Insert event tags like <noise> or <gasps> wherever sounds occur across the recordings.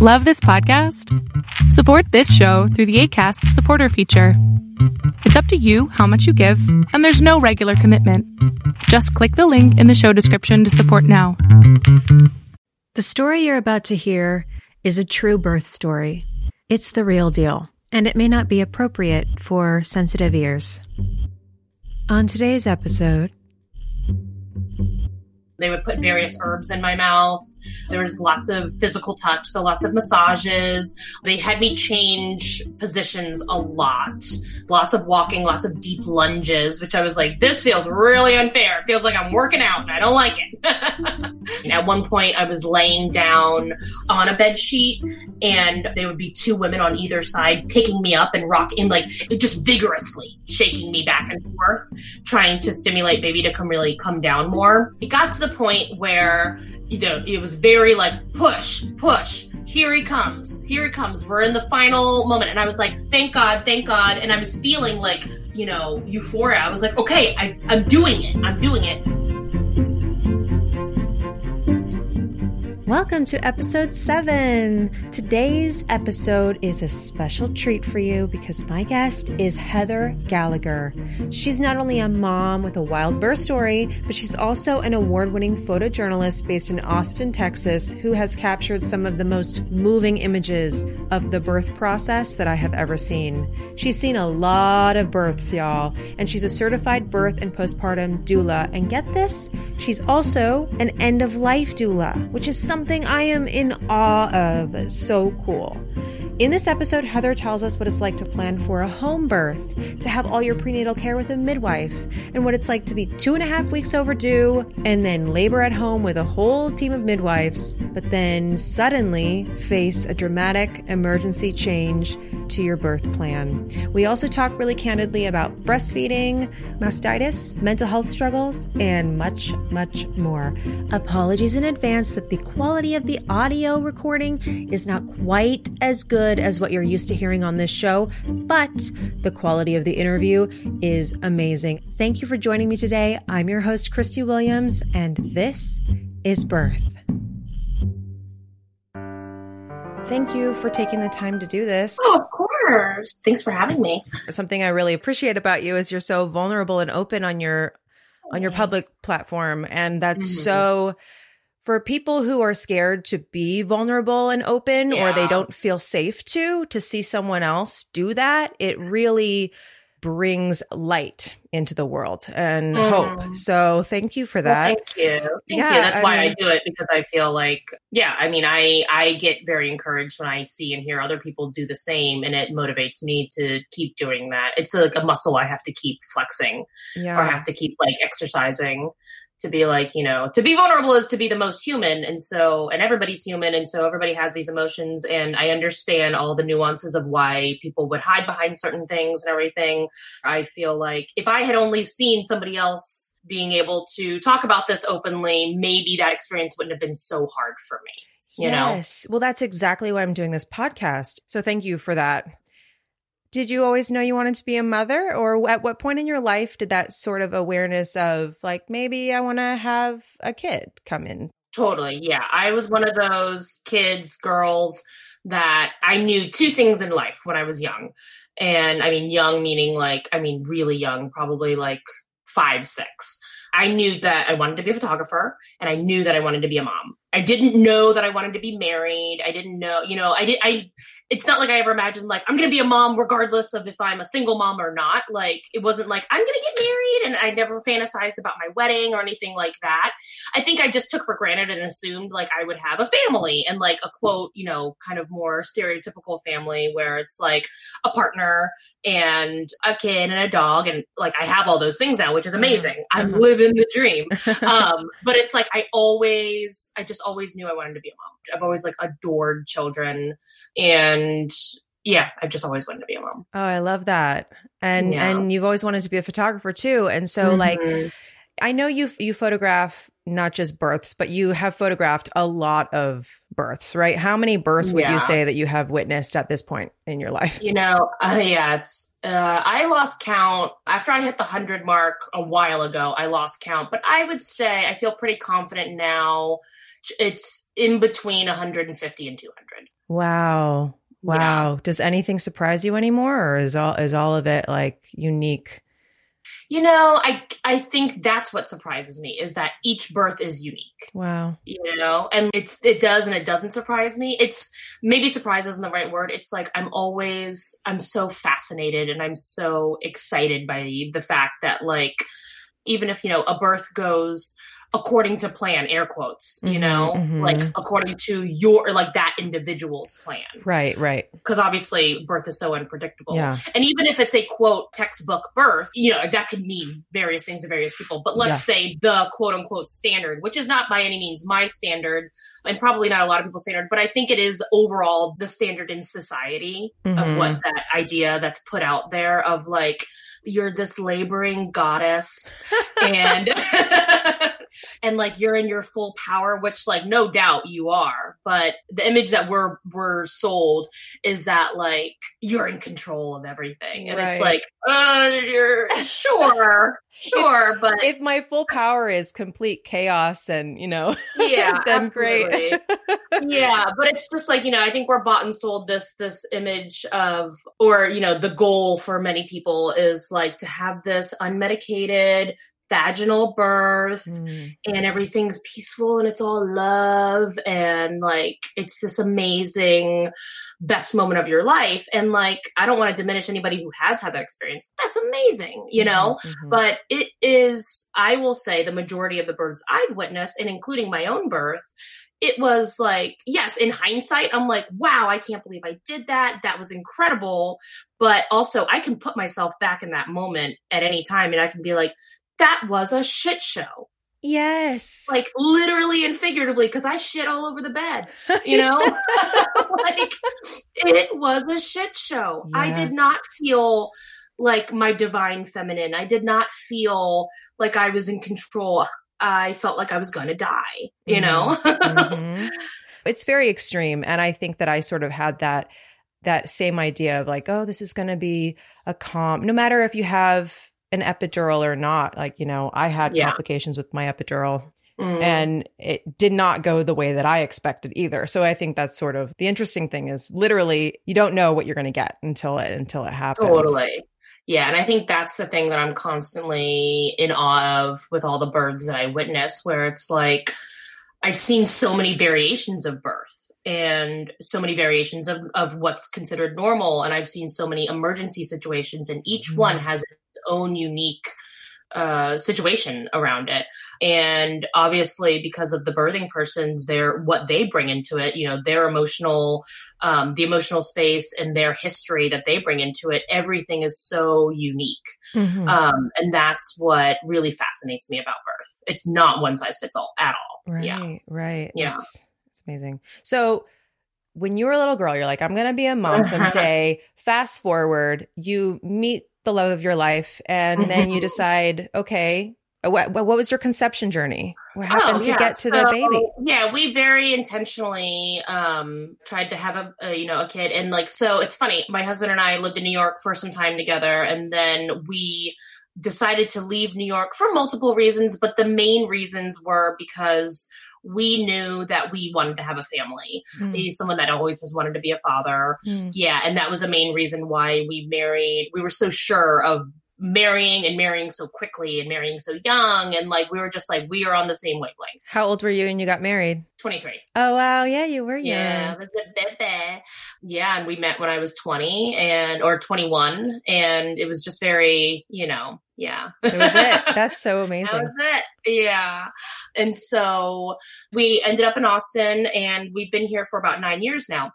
Love this podcast? Support this show through the ACAST supporter feature. It's up to you how much you give, and there's no regular commitment. Just click the link in the show description to support now. The story you're about to hear is a true birth story. It's the real deal, and it may not be appropriate for sensitive ears. On today's episode, they would put various mm. herbs in my mouth. There was lots of physical touch, so lots of massages. They had me change positions a lot. Lots of walking, lots of deep lunges, which I was like, this feels really unfair. It feels like I'm working out and I don't like it. <laughs> At one point, I was laying down on a bed sheet and there would be two women on either side picking me up and rocking, like just vigorously shaking me back and forth, trying to stimulate baby to come really come down more. It got to the point where you know it was very like push, push. Here he comes. Here he comes. We're in the final moment, and I was like, "Thank God, thank God!" And I was feeling like you know euphoria. I was like, "Okay, I, I'm doing it. I'm doing it." Welcome to episode seven. Today's episode is a special treat for you because my guest is Heather Gallagher. She's not only a mom with a wild birth story, but she's also an award winning photojournalist based in Austin, Texas, who has captured some of the most moving images of the birth process that I have ever seen. She's seen a lot of births, y'all, and she's a certified birth and postpartum doula. And get this, she's also an end of life doula, which is something something I am in awe of. So cool. In this episode, Heather tells us what it's like to plan for a home birth, to have all your prenatal care with a midwife, and what it's like to be two and a half weeks overdue and then labor at home with a whole team of midwives, but then suddenly face a dramatic emergency change to your birth plan. We also talk really candidly about breastfeeding, mastitis, mental health struggles, and much, much more. Apologies in advance that the quality of the audio recording is not quite as good good as what you're used to hearing on this show, but the quality of the interview is amazing. Thank you for joining me today. I'm your host, Christy Williams, and this is Birth. Thank you for taking the time to do this. Oh, of course. Thanks for having me. Something I really appreciate about you is you're so vulnerable and open on your on your public platform and that's mm-hmm. so for people who are scared to be vulnerable and open yeah. or they don't feel safe to to see someone else do that it really brings light into the world and mm. hope so thank you for that well, thank you thank yeah, you that's I why mean, i do it because i feel like yeah i mean i i get very encouraged when i see and hear other people do the same and it motivates me to keep doing that it's like a muscle i have to keep flexing yeah. or have to keep like exercising to be like, you know, to be vulnerable is to be the most human. And so, and everybody's human. And so everybody has these emotions. And I understand all the nuances of why people would hide behind certain things and everything. I feel like if I had only seen somebody else being able to talk about this openly, maybe that experience wouldn't have been so hard for me. You yes. Know? Well, that's exactly why I'm doing this podcast. So thank you for that. Did you always know you wanted to be a mother, or at what point in your life did that sort of awareness of like maybe I want to have a kid come in? Totally. Yeah. I was one of those kids, girls that I knew two things in life when I was young. And I mean, young meaning like, I mean, really young, probably like five, six. I knew that I wanted to be a photographer and I knew that I wanted to be a mom. I didn't know that I wanted to be married. I didn't know, you know, I did, I, it's not like I ever imagined like I'm gonna be a mom regardless of if I'm a single mom or not. Like it wasn't like I'm gonna get married and I never fantasized about my wedding or anything like that. I think I just took for granted and assumed like I would have a family and like a quote, you know, kind of more stereotypical family where it's like a partner and a kid and a dog and like I have all those things now, which is mm-hmm. amazing. I'm mm-hmm. living the dream. <laughs> Um, but it's like I always I just always knew I wanted to be a mom. I've always like adored children and and yeah, I've just always wanted to be a mom. Oh, I love that. And yeah. and you've always wanted to be a photographer too. And so mm-hmm. like I know you you photograph not just births, but you have photographed a lot of births, right? How many births would yeah. you say that you have witnessed at this point in your life? You know, uh, yeah, it's uh, I lost count after I hit the hundred mark a while ago. I lost count, but I would say I feel pretty confident now. It's in between 150 and 200. Wow. Wow. Yeah. Does anything surprise you anymore or is all is all of it like unique? You know, I I think that's what surprises me is that each birth is unique. Wow. You know, and it's it does and it doesn't surprise me. It's maybe surprise isn't the right word. It's like I'm always I'm so fascinated and I'm so excited by the, the fact that like even if you know a birth goes according to plan air quotes you mm-hmm, know mm-hmm. like according to your like that individual's plan right right because obviously birth is so unpredictable yeah. and even if it's a quote textbook birth you know that could mean various things to various people but let's yeah. say the quote unquote standard which is not by any means my standard and probably not a lot of people's standard but i think it is overall the standard in society mm-hmm. of what that idea that's put out there of like you're this laboring goddess <laughs> and <laughs> and like you're in your full power which like no doubt you are but the image that we're we're sold is that like you're in control of everything and right. it's like uh you're sure <laughs> sure if, but if my full power is complete chaos and you know <laughs> yeah then great yeah but it's just like you know i think we're bought and sold this this image of or you know the goal for many people is like to have this unmedicated vaginal birth mm. and everything's peaceful and it's all love and like it's this amazing best moment of your life and like i don't want to diminish anybody who has had that experience that's amazing you know mm-hmm, mm-hmm. but it is i will say the majority of the births i've witnessed and including my own birth it was like, yes, in hindsight, I'm like, wow, I can't believe I did that. That was incredible. But also, I can put myself back in that moment at any time and I can be like, that was a shit show. Yes. Like literally and figuratively, because I shit all over the bed, <laughs> you know? <laughs> like it was a shit show. Yeah. I did not feel like my divine feminine. I did not feel like I was in control. I felt like I was going to die, you mm-hmm. know? mm-hmm. <laughs> It's very extreme. And I think that I sort of had that that same idea of like, oh, this is going to be a calm, no matter if you have an epidural or not. Like, you know, I had yeah. complications with my epidural mm. and it did not go the way that I expected either. So I think that's sort of the interesting thing is literally you don't know what you're going to get until it until it happens. Totally. Yeah, and I think that's the thing that I'm constantly in awe of with all the births that I witness where it's like I've seen so many variations of birth and so many variations of, of what's considered normal. And I've seen so many emergency situations, and each mm-hmm. one has its own unique uh, situation around it. And obviously, because of the birthing persons, their what they bring into it, you know, their emotional, um, the emotional space and their history that they bring into it, everything is so unique. Mm-hmm. Um, and that's what really fascinates me about birth. It's not one size fits all at all. Right. Yeah. Right. Yeah. It's- amazing. So when you were a little girl, you're like, I'm going to be a mom <laughs> someday. Fast forward, you meet the love of your life, and then you decide, okay, what, what was your conception journey? What happened oh, yeah. to get to so, the baby? Yeah, we very intentionally um, tried to have a, a, you know a kid, and like so, it's funny. My husband and I lived in New York for some time together, and then we decided to leave New York for multiple reasons, but the main reasons were because we knew that we wanted to have a family. Mm. He's someone that always has wanted to be a father. Mm. Yeah. And that was a main reason why we married. We were so sure of marrying and marrying so quickly and marrying so young and like we were just like we are on the same wavelength. How old were you when you got married? 23. Oh wow, yeah, you were young. Yeah, was a baby. Yeah, and we met when I was 20 and or 21 and it was just very, you know, yeah. It was it. <laughs> That's so amazing. that was it. Yeah. And so we ended up in Austin and we've been here for about 9 years now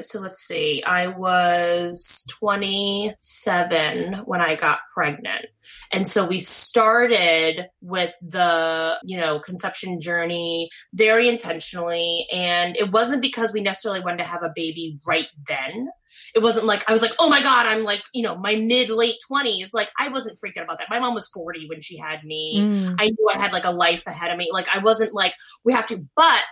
so let's see, I was 27 when I got pregnant. And so we started with the, you know, conception journey very intentionally. And it wasn't because we necessarily wanted to have a baby right then. It wasn't like I was like, oh my God, I'm like, you know, my mid late 20s. Like, I wasn't freaked out about that. My mom was 40 when she had me. Mm. I knew I had like a life ahead of me. Like, I wasn't like, we have to, but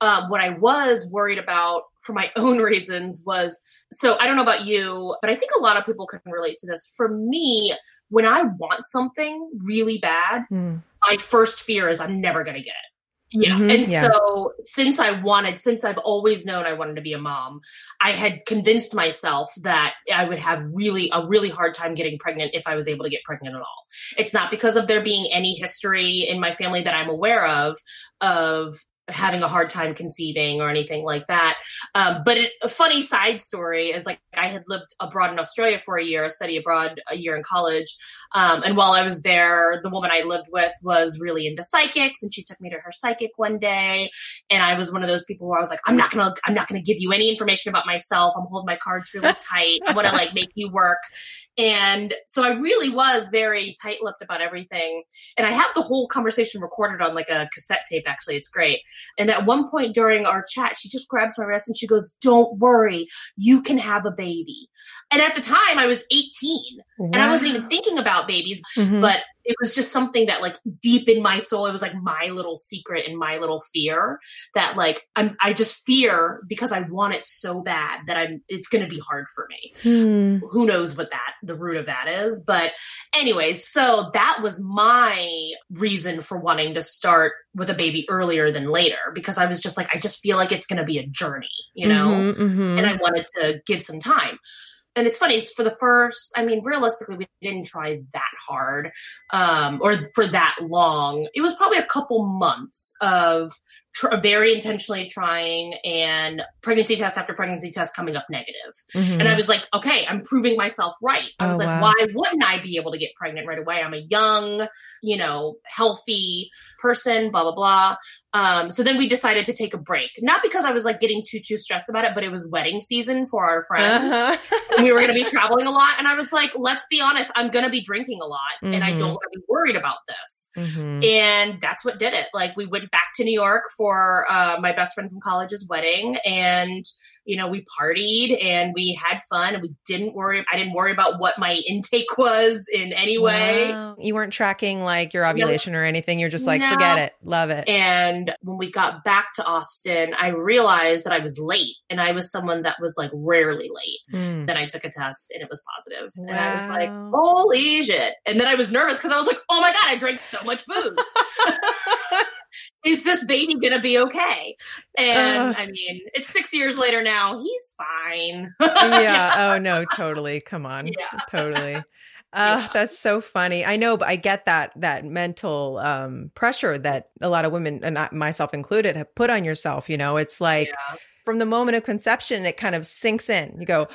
um, what I was worried about for my <laughs> own reasons was so I don't know about you, but I think a lot of people can relate to this. For me, when I want something really bad, mm. my first fear is I'm never going to get it. Yeah. Mhm, and yeah. so since I wanted, since I've always known I wanted to be a mom, I had convinced myself that I would have really a really hard time getting pregnant if I was able to get pregnant at all. It's not because of there being any history in my family that I'm aware of of having a hard time conceiving or anything like that. Um, but it, a funny side story is like I had lived abroad in Australia for a year, study abroad a year in college. Um, and while I was there, the woman I lived with was really into psychics and she took me to her psychic one day. And I was one of those people where I was like, I'm not going to, I'm not to give you any information about myself. I'm holding my cards really <laughs> tight. I want to like make you work. And so I really was very tight lipped about everything. And I have the whole conversation recorded on like a cassette tape, actually. It's great. And at one point during our chat, she just grabs my wrist and she goes, Don't worry, you can have a baby. And at the time, I was 18 and I wasn't even thinking about babies, Mhm. but it was just something that like deep in my soul, it was like my little secret and my little fear that like I'm, I just fear because I want it so bad that I'm, it's going to be hard for me Hmm. who knows what that the root of that is but anyways so that was my reason for wanting to start with a baby earlier than later because i was just like i just feel like it's going to be a journey you know Mhm, mhm. and i wanted to give some time and it's funny it's for the first i mean realistically we didn't try that hard um or for that long it was probably a couple months of tr- very intentionally trying and pregnancy test after pregnancy test coming up negative Mhm. and I was like, okay, I'm proving myself right. I was Oh, like, wow. why wouldn't I be able to get pregnant right away? I'm a young, you know, healthy person, blah, blah, blah. Um, so then we decided to take a break. Not because I was like getting too, too stressed about it, but it was wedding season for our friends. Uh-huh. We were going to be traveling a lot. And I was like, let's be honest, I'm going to be drinking a lot and I don't want to be worried about this. Mhm. And that's what did it. Like we went back to New York for uh, my best friend from college's wedding, and you know we partied and we had fun, and we didn't worry. I didn't worry about what my <laughs> intake was in any way. Wow. You weren't tracking like your ovulation or anything. You're just like, No. forget it. Love it. And when we got back to Austin, I realized that I was late, and I was someone that was like rarely late. Hmm. Then I took a test and it was positive. And I was like, holy shit. And then I was nervous because I was like, oh my God, I drank so much booze. <laughs> Is this baby going to be okay? And Ugh. I mean, it's six years later now. He's fine. <laughs> yeah. Oh no, totally. Come on. Yeah. Totally. <laughs> Uh, Yeah. that's so funny. I know, but I get that that mental um, pressure that a lot of women, and I, myself included, have put on yourself. You know, it's like Yeah. from the moment of conception, it kind of sinks in. You go,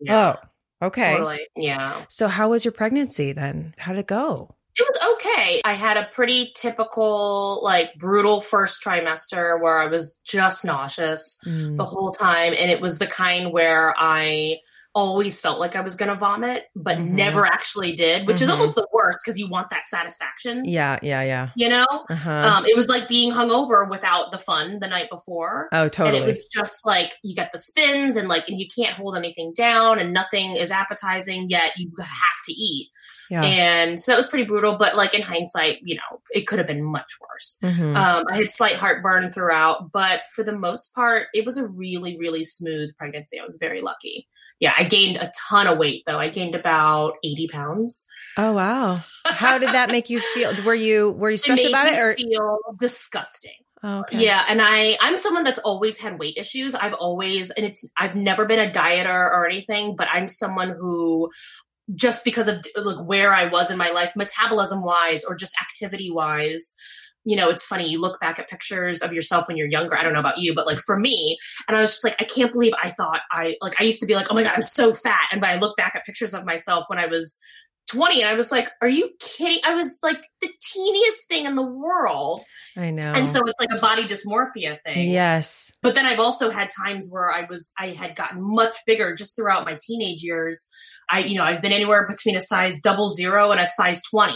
Yeah. oh, okay. Totally. Yeah. So, how was your pregnancy then? How did it go? It was okay. I had a pretty typical, like, brutal first trimester where I was just nauseous Mm. the whole time. And it was the kind where I always felt like I was going to vomit, but Mhm. never actually did, which is Mhm. almost the worst because you want that satisfaction, Yeah, yeah, yeah. you know? Uh-huh. Um, it was like being hungover without the fun the night before. oh, totally. And it was just like you get the spins and like and you can't hold anything down and nothing is appetizing yet you have to eat. yeah. And so that was pretty brutal, but like in hindsight, you know, it could have been much worse. Mhm. Um, I had slight heartburn throughout, but for the most part, it was a really, really smooth pregnancy. I was very lucky. Yeah, I gained a ton of weight though. I gained about 80 pounds. oh, wow. How did that make you feel? Were you were you stressed made about it or? feel disgusting. Oh, okay. Yeah, and I I'm someone that's always had weight issues. I've always and it's I've never been a dieter or anything, but I'm someone who just because of like where I was in my life metabolism wise or just activity wise you know, it's funny. You look back at pictures of yourself when you're younger. I don't know about you, but like for me, and I was just like, I can't believe I thought I like. I used to be like, oh my god, I'm so fat. And but I look back at pictures of myself when I was 20, and I was like, are you kidding? I was like the teeniest thing in the world, I know. and so it's like a body dysmorphia thing. yes. But then I've also had times where I was I had gotten much bigger just throughout my teenage years. I you know, I've been anywhere between a size double zero and a size 20.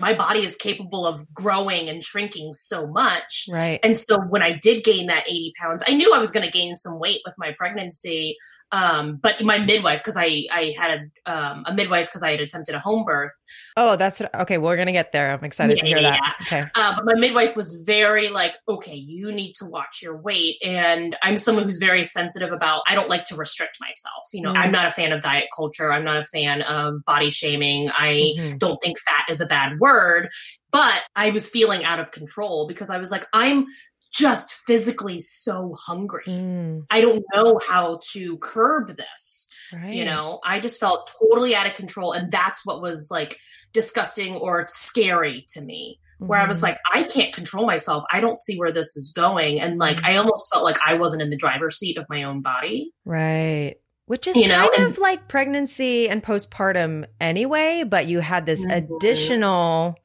My body is capable of growing and shrinking so much. Right. And so when I did gain that 80 pounds, I knew I was going to gain some weight with my pregnancy. Um, but my midwife, because I, I had a, um, a midwife because I had attempted a home birth, Oh, that's what, okay. We're gonna get there. I'm excited to hear yeah, that. Okay. Uh, but my midwife was very like, okay, you need to watch your weight. And I'm someone who's very sensitive about, I don't like to restrict myself. You know, Mm. I'm not a fan of diet culture. I'm not a fan of body shaming. I Mhm. don't think fat is a bad word, but I was feeling out of control because I was like, I'm just physically so hungry. Mm, I don't know how to curb this. right. You know, I just felt totally out of control. And that's what was like disgusting or scary to me. Where I was Mhm. like, I can't control myself. I don't see where this is going. And like, Mhm. I almost felt like I wasn't in the driver's seat of my own body. Right. Which is You know, kind and- of like pregnancy and postpartum anyway, but you had this Mhm. additional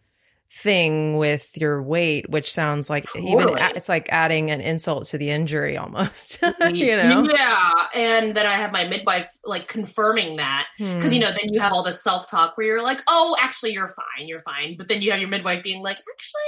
thing with your weight, which sounds like even Totally. a- it's like adding an insult to the injury almost. <laughs> you know? Yeah. And then I have my midwife like confirming that. Because, you know, then you have all this self talk where you're like, oh, actually, you're fine. You're fine. But then you have your midwife being like, actually,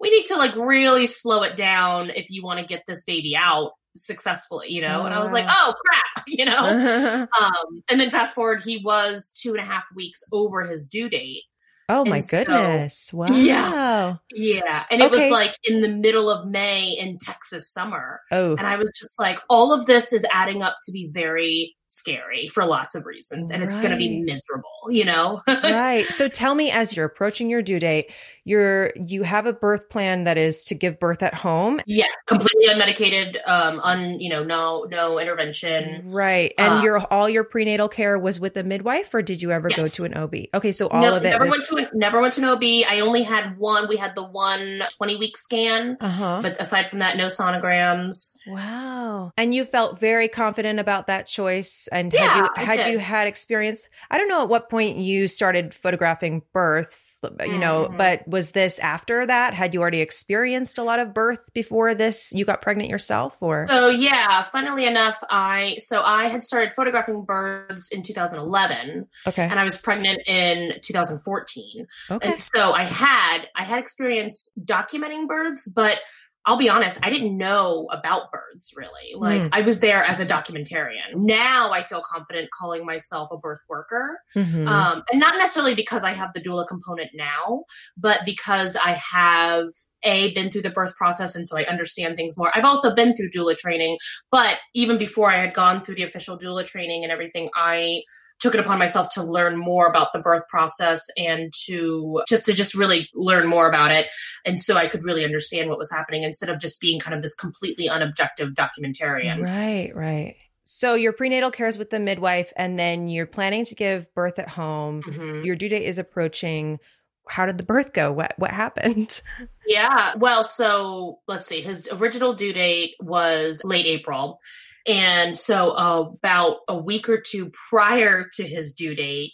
we need to like really slow it down if you want to get this baby out successfully, you know? And I was like, oh, crap, <laughs> you know? Hmm. <laughs> um, and then fast forward, he was two and a half weeks over his due date. Oh my and so- goodness. <laughs> wow. Yeah. Yeah. And it Okay. was like in the middle of May in Texas summer. Oh. And I was just like, all of this is adding up to be very scary for lots of reasons. And it's going to be miserable, you know? <laughs> right. So tell me as you're approaching your due date, you're you have a birth plan that is to give birth at home. yeah. Completely unmedicated, um, un, you know, no, no intervention. Right. And Uh, your all your prenatal care was with a midwife or did you ever go to an OB? Okay, so all No, of it never was went to an, never went to an OB. I only had one. We had the one 20 week scan, Uh-huh. but aside from that, no sonograms. Wow. And you felt very confident about that choice and Yeah, had you had you had experience I don't know at what point you started photographing births, you know, Mhm. but was this after that? Had you already experienced a lot of birth before this you got pregnant yourself or So yeah, funnily enough, I so I had started photographing birds in 2011, Okay. and I was pregnant in 2014. Okay. And so I had I had experience documenting birds, but I'll be honest, I didn't know about birds really. Like Hmm. I was there as a documentarian. Now I feel confident calling myself a birth worker. Mhm. Um, and not necessarily because I have the doula component now, but because I have a been through the birth process and so I understand things more. I've also been through doula training, but even before I had gone through the official doula training and everything, I took it upon myself to learn more about the birth process and to just to just really learn more about it and so I could really understand what was happening instead of just being kind of this completely unobjective documentarian. Right, right. So your prenatal care is with the midwife and then you're planning to give birth at home. Mhm. Your due date is approaching. How did the birth go? What what happened? <laughs> Yeah. Well, so let's see. His original due date was late April. And so uh, about a week or two prior to his due date,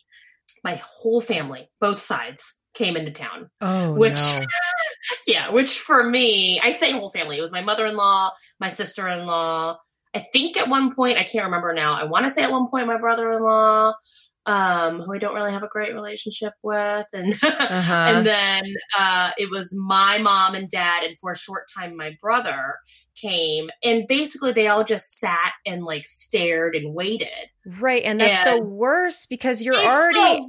my whole family, both sides, came into town. Oh Which- no. <laughs> Yeah, which for me, I say whole family. It was my mother in law, my sister in law. I think at one point, I can't remember now. I want to say at one point, my brother in law, um, who I don't really have a great relationship with, and <laughs> Uh-huh. and then uh, it was my mom and dad, and for a short time, my brother came, and basically they all just sat and like stared and waited. Right, and that's the worst because you're already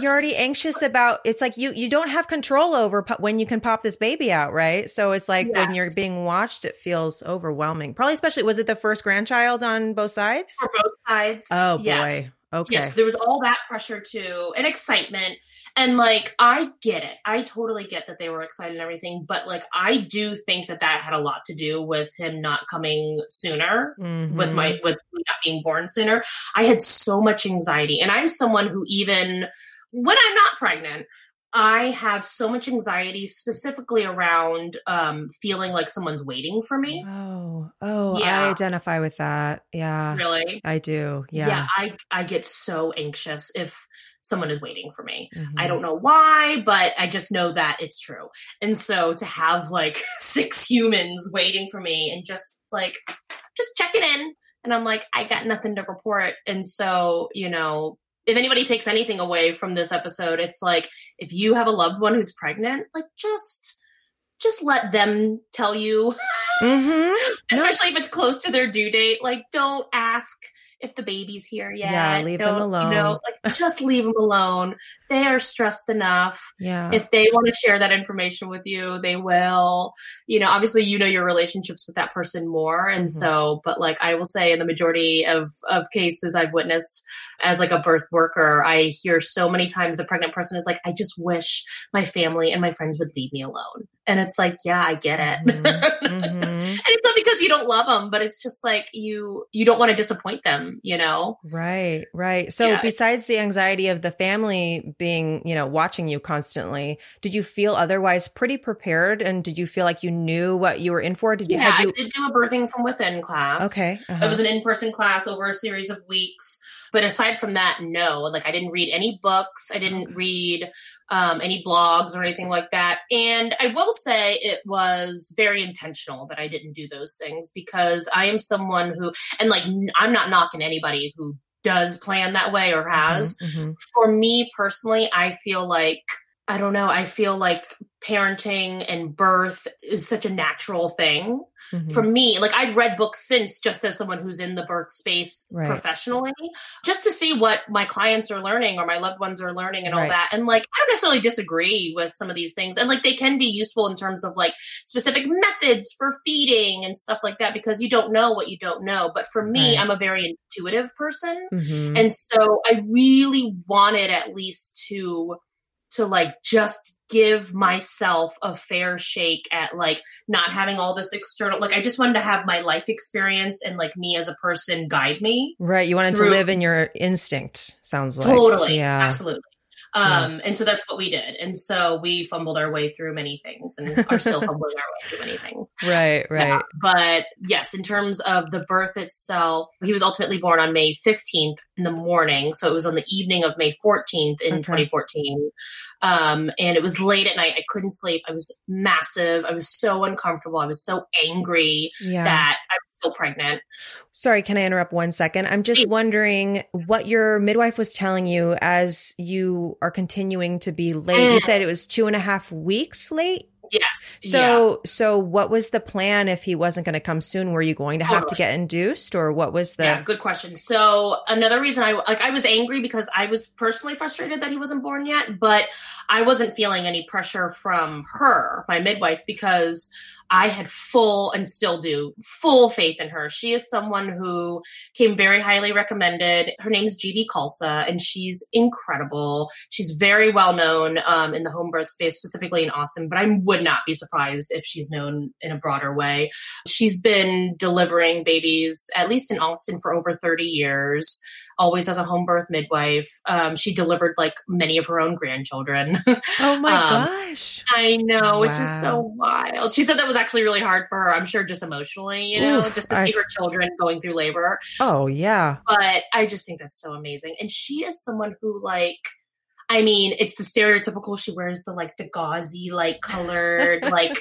you're already anxious about it's like you you don't have control over po- when you can pop this baby out, right? So it's like when you're being watched it feels overwhelming. Probably especially was it the first grandchild on both sides? for both sides. Oh Yes. boy. Okay. Yes, there was all that pressure too, and excitement. And like, I get it. I totally get that they were excited and everything, but like, I do think that that had a lot to do with him not coming sooner, with Mhm. my, with me not being born sooner. I had so much anxiety. And I'm someone who, even when I'm not pregnant, I have so much anxiety specifically around um, feeling like someone's waiting for me. Oh, oh, I identify with that. Yeah, Really? I do. Yeah. yeah. I, I get so anxious if someone is waiting for me. Mhm. I don't know why, but I just know that it's true. And so to have like <laughs> six humans waiting for me and just like, just checking in. And I'm like, I got nothing to report. And so, you know, if anybody takes anything away from this episode, it's like, if you have a loved one who's pregnant, like just, just let them tell you, <laughs> Mhm. No. especially if it's close to their due date. Like, don't ask if the baby's here yet. Yeah, leave them alone. You know, like just leave them alone. They are stressed enough. Yeah. If they want to share that information with you, they will. You know, obviously you know your relationships with that person more. And Mhm. so, but like I will say in the majority of, of cases I've witnessed as like a birth worker, I hear so many times the pregnant person is like, I just wish my family and my friends would leave me alone. And it's like, yeah, I get it. Mhm. Mhm. <laughs> not because you don't love them, but it's just like you, you don't want to disappoint them, you know? Right, right. So Yeah. besides the anxiety of the family being, you know, watching you constantly, did you feel otherwise pretty prepared and did you feel like you knew what you were in for? Did you yeah, you I did do a birthing from within class. Okay. It uh-huh. was an in-person class over a series of weeks. But aside from that, no. Like I didn't read any books. I didn't read um, any blogs or anything like that. And I will say it was very intentional that I didn't do those things because I am someone who, and like I'm not knocking anybody who does plan that way or has. Mhm, mhm. For me personally, I feel like I don't know. I feel like parenting and birth is such a natural thing Mhm. for me, like I've read books since just as someone who's in the birth space Right. professionally, just to see what my clients are learning or my loved ones are learning and all that. And like, I don't necessarily disagree with some of these things. And like, they can be useful in terms of like specific methods for feeding and stuff like that because you don't know what you don't know. But for me, Right. I'm a very intuitive person. Mhm. And so I really wanted at least to to like just give myself a fair shake at like not having all this external like I just wanted to have my life experience and like me as a person guide me. Right, you wanted through- to live in your instinct. Sounds like totally. Yeah. Absolutely. Um and so that's what we did. And so we fumbled our way through many things and are still <laughs> fumbling our way through many things. Right, right. Yeah, but yes, in terms of the birth itself, he was ultimately born on May 15th in the morning. So it was on the evening of May 14th in Okay. 2014. Um, and it was late at night. I couldn't sleep. I was massive. I was so uncomfortable. I was so angry Yeah. that I was still pregnant. Sorry, can I interrupt one second? I'm just wondering what your midwife was telling you as you are continuing to be late. You Mm. said it was two and a half weeks late. Yes. yeah. So, so what was the plan if he wasn't going to come soon? Were you going to have to get induced, or what was the? Yeah, good question. So another reason I like I was angry because I was personally frustrated that he wasn't born yet, but I wasn't feeling any pressure from her, my midwife, because I had full and still do full faith in her. She is someone who came very highly recommended. Her name's GB Khalsa, and she's incredible. She's very well known um, in the home birth space, specifically in Austin, but I would not be surprised if she's known in a broader way. She's been delivering babies, at least in Austin, for over 30 years. Always as a home birth midwife. Um, she delivered like many of her own grandchildren. <laughs> Oh my Um, gosh! I know, which is so wild. She said that was actually really hard for her. I'm sure just emotionally, you know, Oof, just to I- see her children going through labor. Oh yeah, But I just think that's so amazing. And she is someone who like I mean, it's the stereotypical. She wears the like the gauzy, like colored, <laughs> like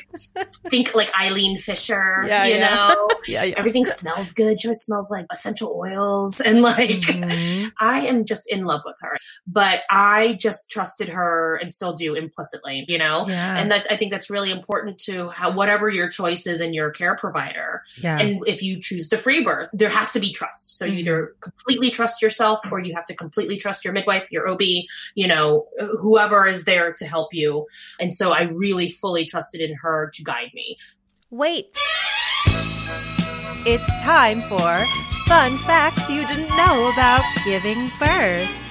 think like Eileen Fisher, Yeah, you yeah. know. <laughs> yeah, yeah. Everything smells good. She always smells like essential oils and like Mhm. <laughs> I am just in love with her. But I just trusted her and still do implicitly, you know? And that I think that's really important to how whatever your choice is in your care provider. yeah. And if you choose the free birth, there has to be trust. So you Mhm. either completely trust yourself or you have to completely trust your midwife, your OB, you know, whoever is there to help you. And so I really fully trusted in her to guide me. Wait. It's time for fun facts you didn't know about giving birth.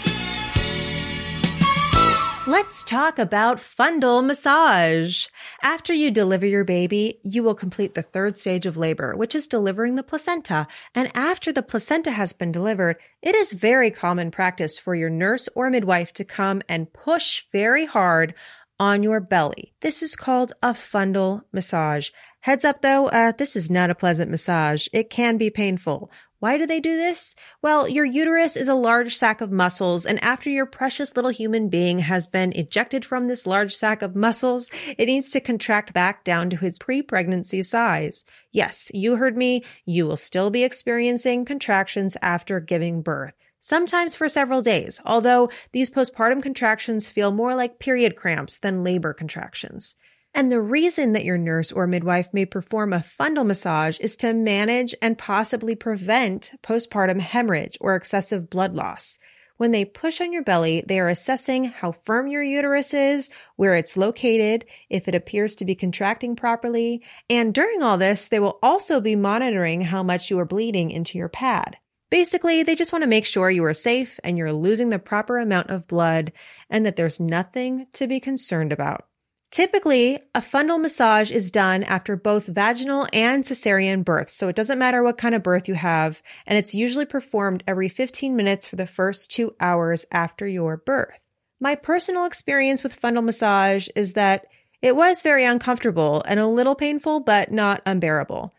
Let's talk about fundal massage. After you deliver your baby, you will complete the third stage of labor, which is delivering the placenta. And after the placenta has been delivered, it is very common practice for your nurse or midwife to come and push very hard on your belly. This is called a fundal massage. Heads up though, uh, this is not a pleasant massage. It can be painful. Why do they do this? Well, your uterus is a large sack of muscles, and after your precious little human being has been ejected from this large sack of muscles, it needs to contract back down to his pre-pregnancy size. Yes, you heard me. You will still be experiencing contractions after giving birth. Sometimes for several days, although these postpartum contractions feel more like period cramps than labor contractions. And the reason that your nurse or midwife may perform a fundal massage is to manage and possibly prevent postpartum hemorrhage or excessive blood loss. When they push on your belly, they are assessing how firm your uterus is, where it's located, if it appears to be contracting properly, and during all this, they will also be monitoring how much you are bleeding into your pad. Basically, they just want to make sure you are safe and you're losing the proper amount of blood and that there's nothing to be concerned about. Typically, a fundal massage is done after both vaginal and cesarean births, so it doesn't matter what kind of birth you have, and it's usually performed every 15 minutes for the first two hours after your birth. My personal experience with fundal massage is that it was very uncomfortable and a little painful, but not unbearable.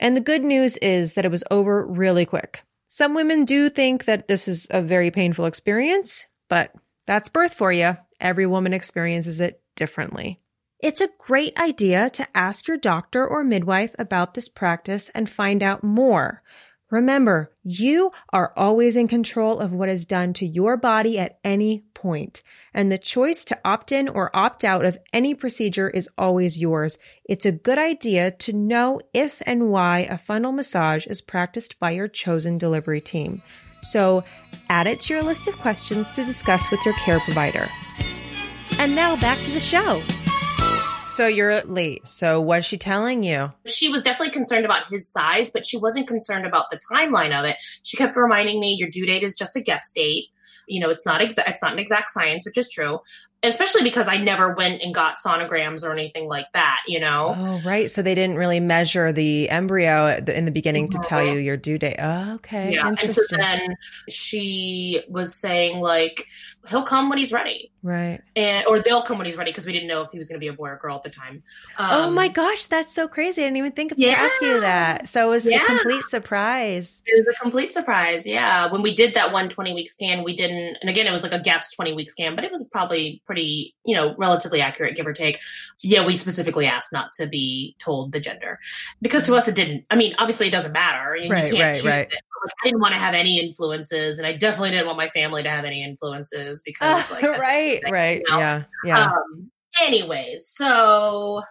And the good news is that it was over really quick. Some women do think that this is a very painful experience, but that's birth for you. Every woman experiences it differently. It's a great idea to ask your doctor or midwife about this practice and find out more. Remember, you are always in control of what is done to your body at any point, and the choice to opt in or opt out of any procedure is always yours. It's a good idea to know if and why a fundal massage is practiced by your chosen delivery team. So add it to your list of questions to discuss with your care provider. And now back to the show. So you're late. So what's she telling you? She was definitely concerned about his size, but she wasn't concerned about the timeline of it. She kept reminding me your due date is just a guess date. You know, it's not exact it's not an exact science, which is true especially because I never went and got sonograms or anything like that, you know? Oh, right. So they didn't really measure the embryo in the beginning to tell you mm-hmm. your due date. Oh, okay. Yeah. Interesting. And so then she was saying, like, he'll come when he's ready. Right. And, or they'll come when he's ready because we didn't know if he was going to be a boy or girl at the time. Um, oh my gosh. That's so crazy. I didn't even think of yeah. to ask you that. So it was yeah. a complete surprise. It was a complete surprise. Yeah. When we did that one 20 week scan, we didn't, and again, it was like a guess 20 week scan, but it was probably pretty, you know, relatively accurate, give or take. Yeah, we specifically asked not to be told the gender because to us it didn't. I mean, obviously it doesn't matter. You, right, you right, right. It. I didn't want to have any influences, and I definitely didn't want my family to have any influences because, like, <laughs> right, right, know? yeah, yeah. Um, anyways, so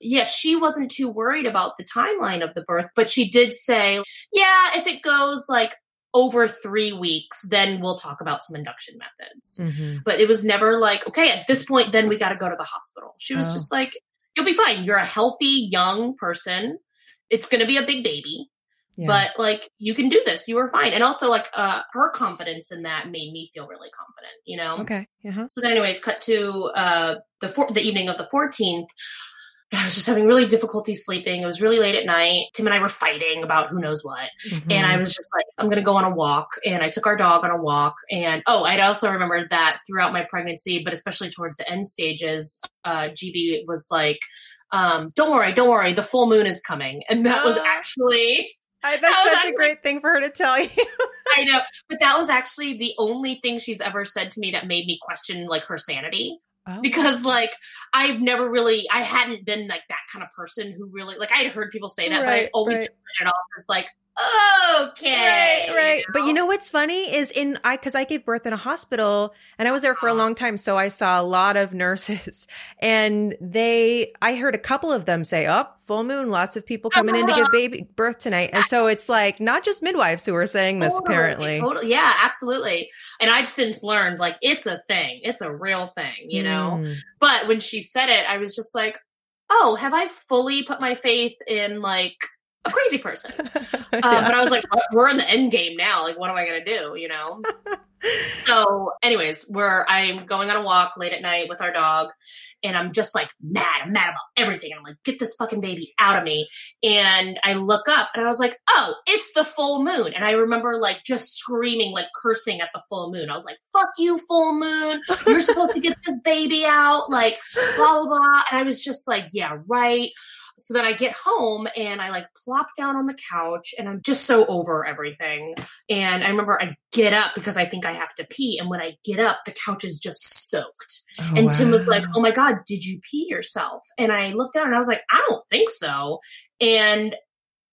yeah, she wasn't too worried about the timeline of the birth, but she did say, yeah, if it goes like over three weeks, then we'll talk about some induction methods. Mm-hmm. But it was never like, okay, at this point, then we got to go to the hospital. She was oh. just like, you'll be fine. You're a healthy young person. It's going to be a big baby. Yeah. But like you can do this, you are fine, and also like uh, her confidence in that made me feel really confident, you know. Okay. Uh-huh. So then, anyways, cut to uh, the for- the evening of the fourteenth. I was just having really difficulty sleeping. It was really late at night. Tim and I were fighting about who knows what. Mm-hmm. And I was just like, I'm going to go on a walk. And I took our dog on a walk. And oh, I'd also remembered that throughout my pregnancy, but especially towards the end stages, uh, GB was like, um, don't worry, don't worry, the full moon is coming. And that was <gasps> actually. I, that's that such a great thing for her to tell you. <laughs> I know, but that was actually the only thing she's ever said to me that made me question like her sanity. Oh. Because like I've never really I hadn't been like that kind of person who really like I had heard people say that, right, but I always right. it off as like okay. Right right. You know? but you know what's funny is in i because i gave birth in a hospital and i was there for a long time so i saw a lot of nurses. <laughs> And they i heard a couple of them say oh full moon lots of people coming in to give <laughs> baby birth tonight. And so it's like not just midwives who are saying this totally, apparently. totally yeah absolutely. And i've since learned like it's a thing it's a real thing you know? Mm. but when she said it i was just like oh have i fully put my faith in like a crazy person. <laughs> Um, yeah. But I was like, we're in the end game now. Like, what am I going to do? You know? so, anyways, we're, I'm going on a walk late at night with our dog and I'm just like mad. I'm mad about everything. And I'm like, get this fucking baby out of me. And I look up and I was like, oh, it's the full moon. And I remember like just screaming, like cursing at the full moon. I was like, fuck you, full moon. You're supposed to get this baby out. Like, blah, blah, blah. And I was just like, yeah, right. So then I get home and I like plop down on the couch and I'm just so over everything. And I remember I get up because I think I have to pee. And when I get up, the couch is just soaked. Oh, and wow. Tim was like, Oh my God, did you pee yourself? And I looked down and I was like, I don't think so. And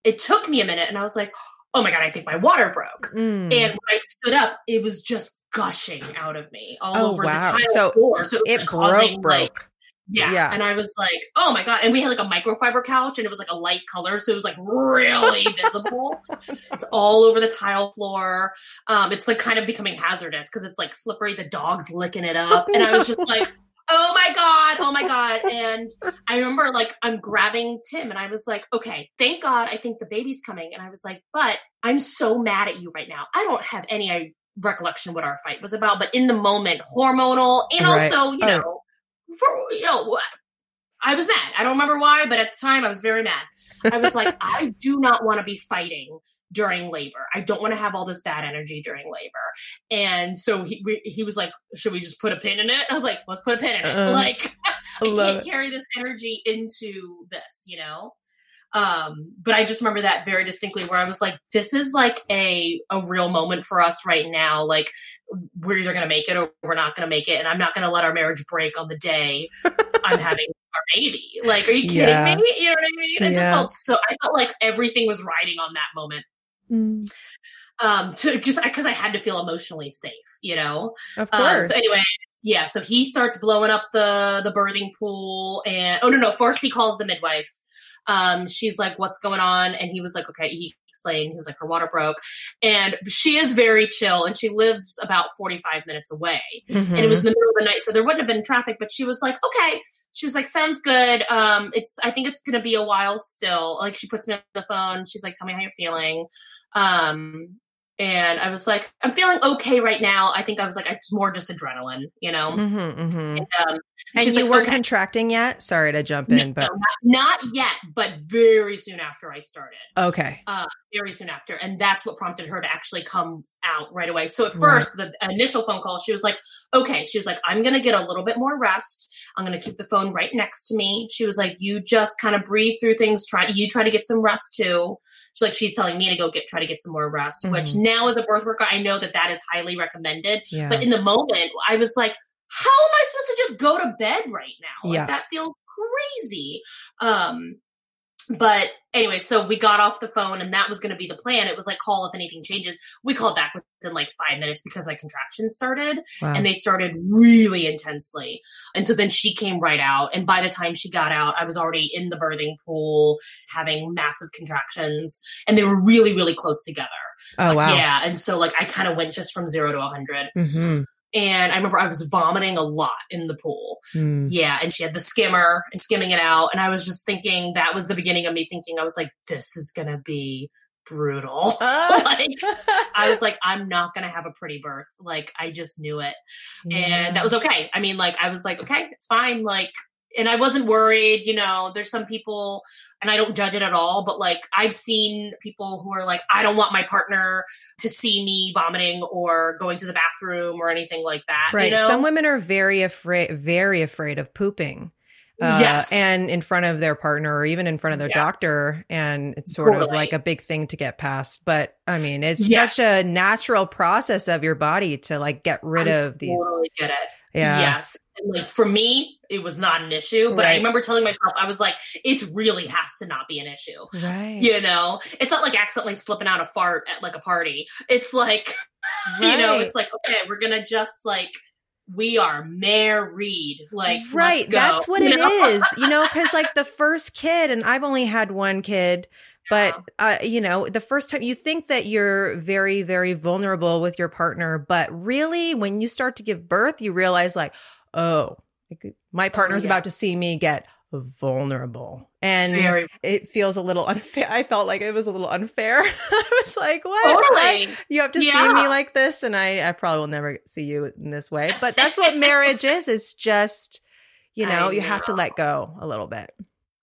it took me a minute and I was like, Oh my God, I think my water broke. Mm. And when I stood up, it was just gushing out of me all oh, over wow. the tile so floor. So it, it broke, broke. Like, Yeah. Yeah. And I was like, oh my God. And we had like a microfiber couch and it was like a light color. So it was like really <laughs> visible. It's all over the tile floor. Um, it's like kind of becoming hazardous because it's like slippery. The dog's licking it up. And I was just like, <laughs> oh my God. Oh my God. And I remember like I'm grabbing Tim and I was like, okay, thank God. I think the baby's coming. And I was like, but I'm so mad at you right now. I don't have any recollection what our fight was about, but in the moment, hormonal and Right. also, you Oh. know, for you know, I was mad. I don't remember why, but at the time I was very mad. I was like, <laughs> I do not want to be fighting during labor. I don't want to have all this bad energy during labor. And so he we, he was like, should we just put a pin in it? I was like, let's put a pin in it. Uh, like <laughs> I love can't it. carry this energy into this, you know? Um, but I just remember that very distinctly where I was like, this is like a, a real moment for us right now. Like we're either going to make it or we're not going to make it. And I'm not going to let our marriage break on the day <laughs> I'm having our baby. Like, are you kidding Yeah. me? You know what I mean? It just felt so, I felt like everything was riding on that moment. Mm, Um, to just because I had to feel emotionally safe, you know? Of Um, course. so anyway, yeah. So he starts blowing up the the birthing pool, and oh no, no. First he calls the midwife. Um, she's like, "What's going on?" And he was like, "Okay." He explained. He was like, "Her water broke," and she is very chill, and she lives about forty five minutes away, and it was in the middle of the night, so there wouldn't have been traffic. But she was like, "Okay." She was like, "Sounds good." Um, it's. I think it's gonna be a while still. Like she puts me on the phone. She's like, "Tell me how you're feeling." Um, and I was like, I'm feeling okay right now. I think I was like, it's more just adrenaline, you know? Mhm, mhm. And, um, And you like, weren't okay. contracting yet? Sorry to jump No, in, but no, not, not yet, but very soon after I started. okay. Very soon after. And that's what prompted her to actually come out right away. So at Right. first, the initial phone call, she was like, okay. She was like, I'm going to get a little bit more rest. I'm going to keep the phone right next to me. She was like, you just kind of breathe through things. Try you try to get some rest too. She's like, she's telling me to go get, try to get some more rest, which Mhm. now as a birth worker, I know that that is highly recommended. Yeah. But in the moment, I was like, how am I supposed to just go to bed right now? Like, that feels crazy. Um, but anyway, so we got off the phone and that was going to be the plan. It was like, call if anything changes. We called back within like five minutes because my contractions started Wow. and they started really intensely. And so then she came right out. And by the time she got out, I was already in the birthing pool having massive contractions and they were really, really close together. oh wow. Yeah. And so like I kind of went just from zero to 100. hmm And I remember I was vomiting a lot in the pool. Mm. Yeah. And she had the skimmer and skimming it out. And I was just thinking that was the beginning of me thinking, I was like, this is going to be brutal. <laughs> like, I was like, I'm not going to have a pretty birth. Like, I just knew it. And that was okay. I mean, like, I was like, okay, it's fine. Like, and I wasn't worried. You know, there's some people, and I don't judge it at all, but like, I've seen people who are like, I don't want my partner to see me vomiting or going to the bathroom or anything like that. Right. You know? Some women are very afraid, very afraid of pooping. Uh, Yes. And in front of their partner or even in front of their Yeah. doctor. And it's sort of like a big thing to get past. But I mean, it's Yes. such a natural process of your body to like get rid I of these. Totally get it. Yeah. Yes. And like for me, it was not an issue, but I remember telling myself, I was like, it really has to not be an issue. Right. You know, it's not like accidentally slipping out a fart at like a party. It's like, <laughs> you know, it's like, okay, we're going to just like, we are married. Like, right let's go. that's what You it is. know? you know because like the first kid and i've only had one kid <laughs> but uh, you know the first time you think that you're very very vulnerable with your partner but really when you start to give birth you realize like oh my oh, partner's yeah. about to see me get vulnerable. And Very. it feels a little <laughs> unfair. I felt like it was a little unfair. <laughs> I was like what? Totally. you have to see me like this? And I, I probably will never see you in this way. But that's what <laughs> marriage is. It's just you know I you have to let go a little bit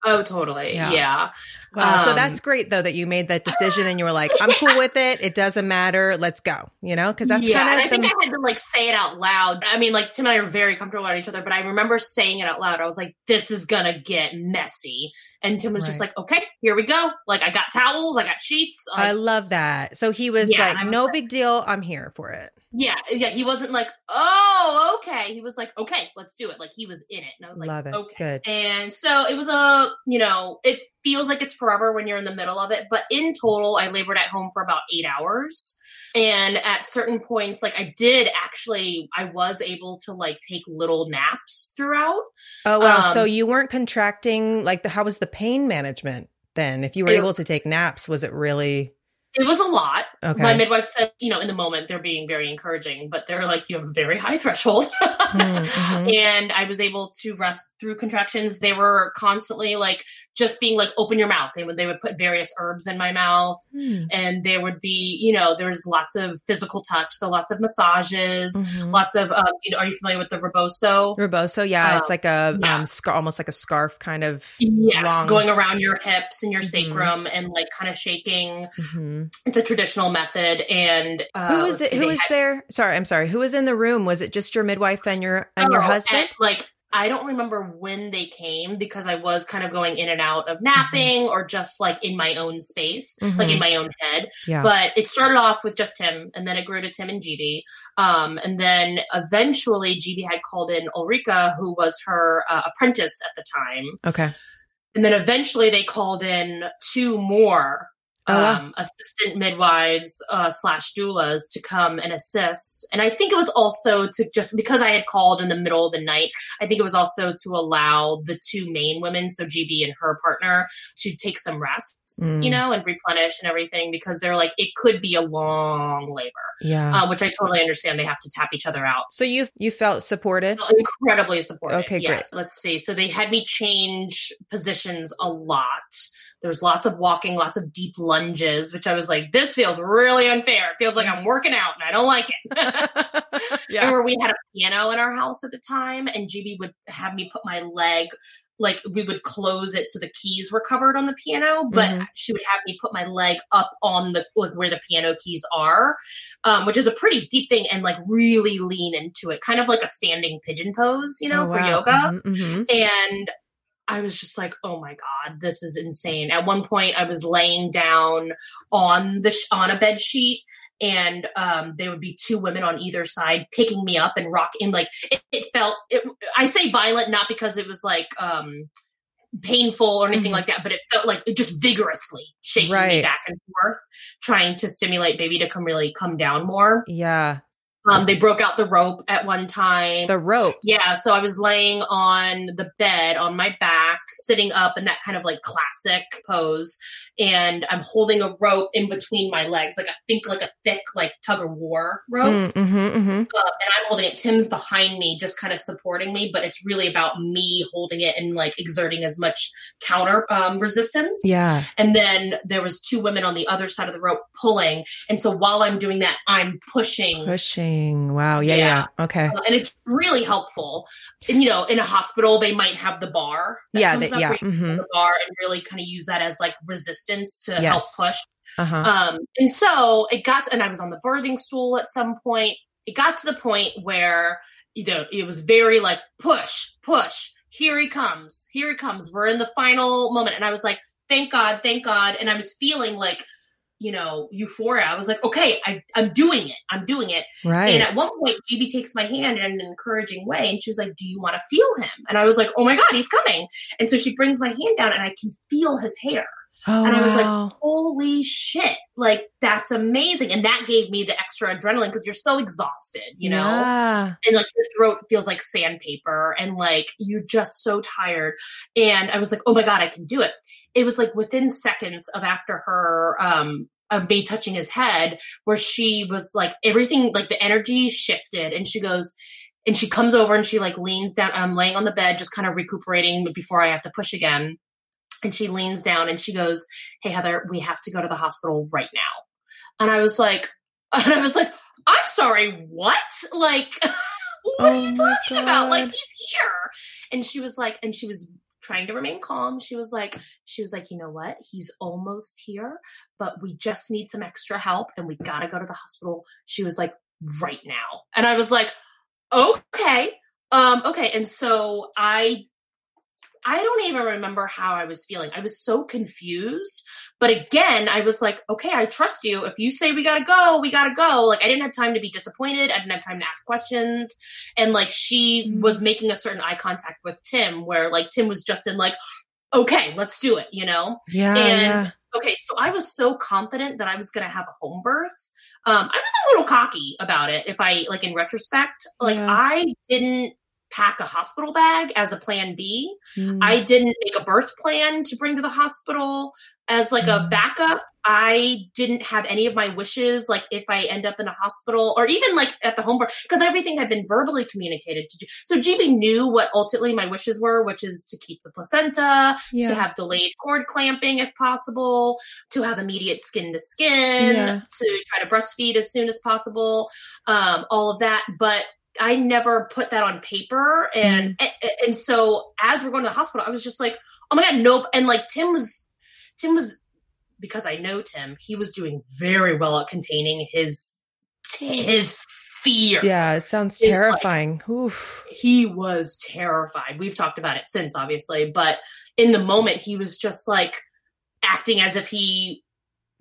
Oh, totally. Yeah. Yeah. wow so Um, that's great though that you made that decision and you were like i'm cool with it it doesn't matter let's go you know because that's yeah, and kind I think I had to like say it out loud. I mean, like Tim and I are very comfortable around each other, but I remember saying it out loud. I was like, "This is gonna get messy," and Tim was just like, "Okay, here we go." Like, I got towels, I got sheets. i love that so he was Yeah, like was no like- big deal i'm here for it Yeah, yeah. He wasn't like, oh, okay. He was like, okay, let's do it. Like he was in it, and I was like, Love it. okay. Good. And so it was a, you know, it feels like it's forever when you're in the middle of it, but in total, I labored at home for about eight hours. And at certain points, like I did actually, I was able to like take little naps throughout. Oh wow. so Um, you weren't contracting like the how was the pain management then? If you were It- able to take naps, was it really It was a lot. okay? My midwife said, you know, in the moment, they're being very encouraging, but they're like, you have a very high threshold. <laughs> Mm, mhm. and I was able to rest through contractions. They were constantly like just being like, open your mouth. They would they would put various herbs in my mouth, Hmm. and there would be, you know, there's lots of physical touch, so lots of massages, Mhm. lots of, um, you know, are you familiar with the rebozo? Rebozo, yeah, it's Um, like a yeah. um scar, almost like a scarf kind of. Yes, long- going around your hips and your Mhm. sacrum and like kind of shaking. It's a traditional method. And uh, Who was it? see, Who was had- there? Sorry, I'm sorry. Who was in the room? Was it just your midwife and your and your Oh, husband? and, like I don't remember when they came because I was kind of going in and out of napping or just like in my own space, like Mhm. in my own head. yeah. But it started off with just him, and then it grew to Tim and GB. Um, and then eventually, GB had called in Ulrika, who was her uh, apprentice at the time. okay. And then eventually, they called in two more Oh, um, assistant midwives uh, slash doulas to come and assist. And I think it was also to just because I had called in the middle of the night, I think it was also to allow the two main women, so GB and her partner, to take some rests, Mm. you know, and replenish and everything because they're like, it could be a long labor, Yeah. um, which I totally understand. They have to tap each other out. so you you felt supported. Incredibly supportive. Okay, great. Let's see. So they had me change positions a lot. There's lots of walking, lots of deep lunges, which I was like, this feels really unfair. It feels like I'm working out and I don't like it. <laughs> yeah. Or we had a piano in our house at the time, and GB would have me put my leg, like we would close it so the keys were covered on the piano, but Mhm. she would have me put my leg up on the like where the piano keys are, um, which is a pretty deep thing, and like really lean into it, kind of like a standing pigeon pose, you know, Oh, for wow. yoga Mhm, mhm. and I was just like, "Oh my god, this is insane." At one point, I was laying down on the sh- on a bed sheet, and um, there would be two women on either side picking me up and rocking. Like it, it felt. It, I say violent not because it was like um, painful or anything Mhm. like that, but it felt like it just vigorously shaking me back and forth, trying to stimulate baby to come really come down more. Yeah. Um, they broke out the rope at one time. The rope. Yeah, so I was laying on the bed on my back, sitting up in that kind of like classic pose, and I'm holding a rope in between my legs, like I think like a thick like tug of war rope, Mm, mhm, mhm. uh, and I'm holding it. Tim's behind me, just kind of supporting me, but it's really about me holding it and like exerting as much counter um, resistance. Yeah. And then there was two women on the other side of the rope pulling, and so while I'm doing that, I'm pushing Pushing. Wow. Yeah. Yeah. Yeah. Okay. uh, and it's really helpful. And you know, in a hospital, they might have the bar. that Yeah. comes that- up yeah. where you hmm the bar and really kind of use that as like resistance to help push. Uh huh. Um, and so it got, and I was on the birthing stool at some point. It got to the point where you know it was very like push, push. Here he comes. Here he comes. We're in the final moment, and I was like, thank God, thank God. And I was feeling like. You know, euphoria. I was like, okay, I, I'm doing it. I'm doing it. right. And at one point, GB takes my hand in an encouraging way, and she was like, "Do you want to feel him?" And I was like, "Oh my god, he's coming!" And so she brings my hand down, and I can feel his hair, oh, and I was like, "Holy shit! Like that's amazing!" And that gave me the extra adrenaline because you're so exhausted, you know, Yeah. and like your throat feels like sandpaper, and like you're just so tired. And I was like, "Oh my god, I can do it!" It was like within seconds of after her um of me touching his head where she was like everything like the energy shifted and she goes and she comes over and she like leans down i'm laying on the bed just kind of recuperating before i have to push again. And she leans down and she goes hey heather we have to go to the hospital right now. And i was like <laughs> and i was like i'm sorry what? Like <laughs> what Oh are you oh talking about? Like he's here. And she was like and she was trying to remain calm. She was like she was like you know what? He's almost here but we just need some extra help and we gotta go to the hospital. She was like right now. And i was like okay um okay. And so i I don't even remember how I was feeling. I was so confused. But again, I was like, okay, I trust you. If you say we gotta go, we gotta go. Like, I didn't have time to be disappointed. I didn't have time to ask questions. And like, she mm-hmm. was making a certain eye contact with Tim, where like Tim was just in like, okay, let's do it, you know? Yeah. And yeah. okay, so I was so confident that I was gonna have a home birth. Um, I was a little cocky about it. If I like in retrospect, like yeah. I didn't pack a hospital bag as a plan B. Mm. I didn't make a birth plan to bring to the hospital as like mm. a backup. I didn't have any of my wishes, like if I end up in a hospital or even like at the home birth, because everything had been verbally communicated to. So GB knew what ultimately my wishes were, which is to keep the placenta, yeah. to have delayed cord clamping if possible, to have immediate skin to skin, to try to breastfeed as soon as possible, um, all of that. But I never put that on paper. And, mm. and, and so as we're going to the hospital, I was just like, oh my God, nope. And like Tim was, Tim was, because I know Tim, he was doing very well at containing his, his fear. Yeah, it sounds terrifying. Like, he was terrified. We've talked about it since, obviously, but in the moment, he was just like acting as if he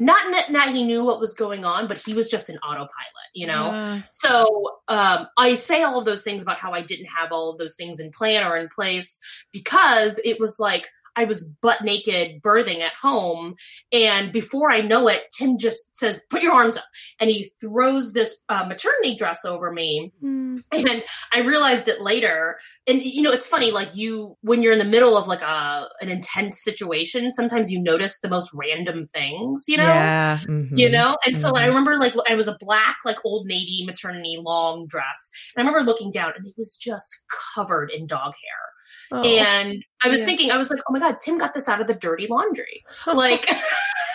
not that he knew what was going on, but he was just an autopilot, you know? Yeah. So um, I say all of those things about how I didn't have all of those things in plan or in place because it was like I was butt naked birthing at home. And before I know it, Tim just says, put your arms up. And he throws this uh, maternity dress over me. Mm. And I realized it later. And, you know, it's funny, like you, when you're in the middle of like a, an intense situation, sometimes you notice the most random things, you know? Yeah. Mm-hmm. You know? And mm-hmm. so I mm-hmm. remember like, I was a black, like old Navy maternity long dress. And I remember looking down and it was just covered in dog hair. Oh, and I was yeah. thinking, I was like, oh my God, Tim got this out of the dirty laundry. <laughs> Like, <laughs> but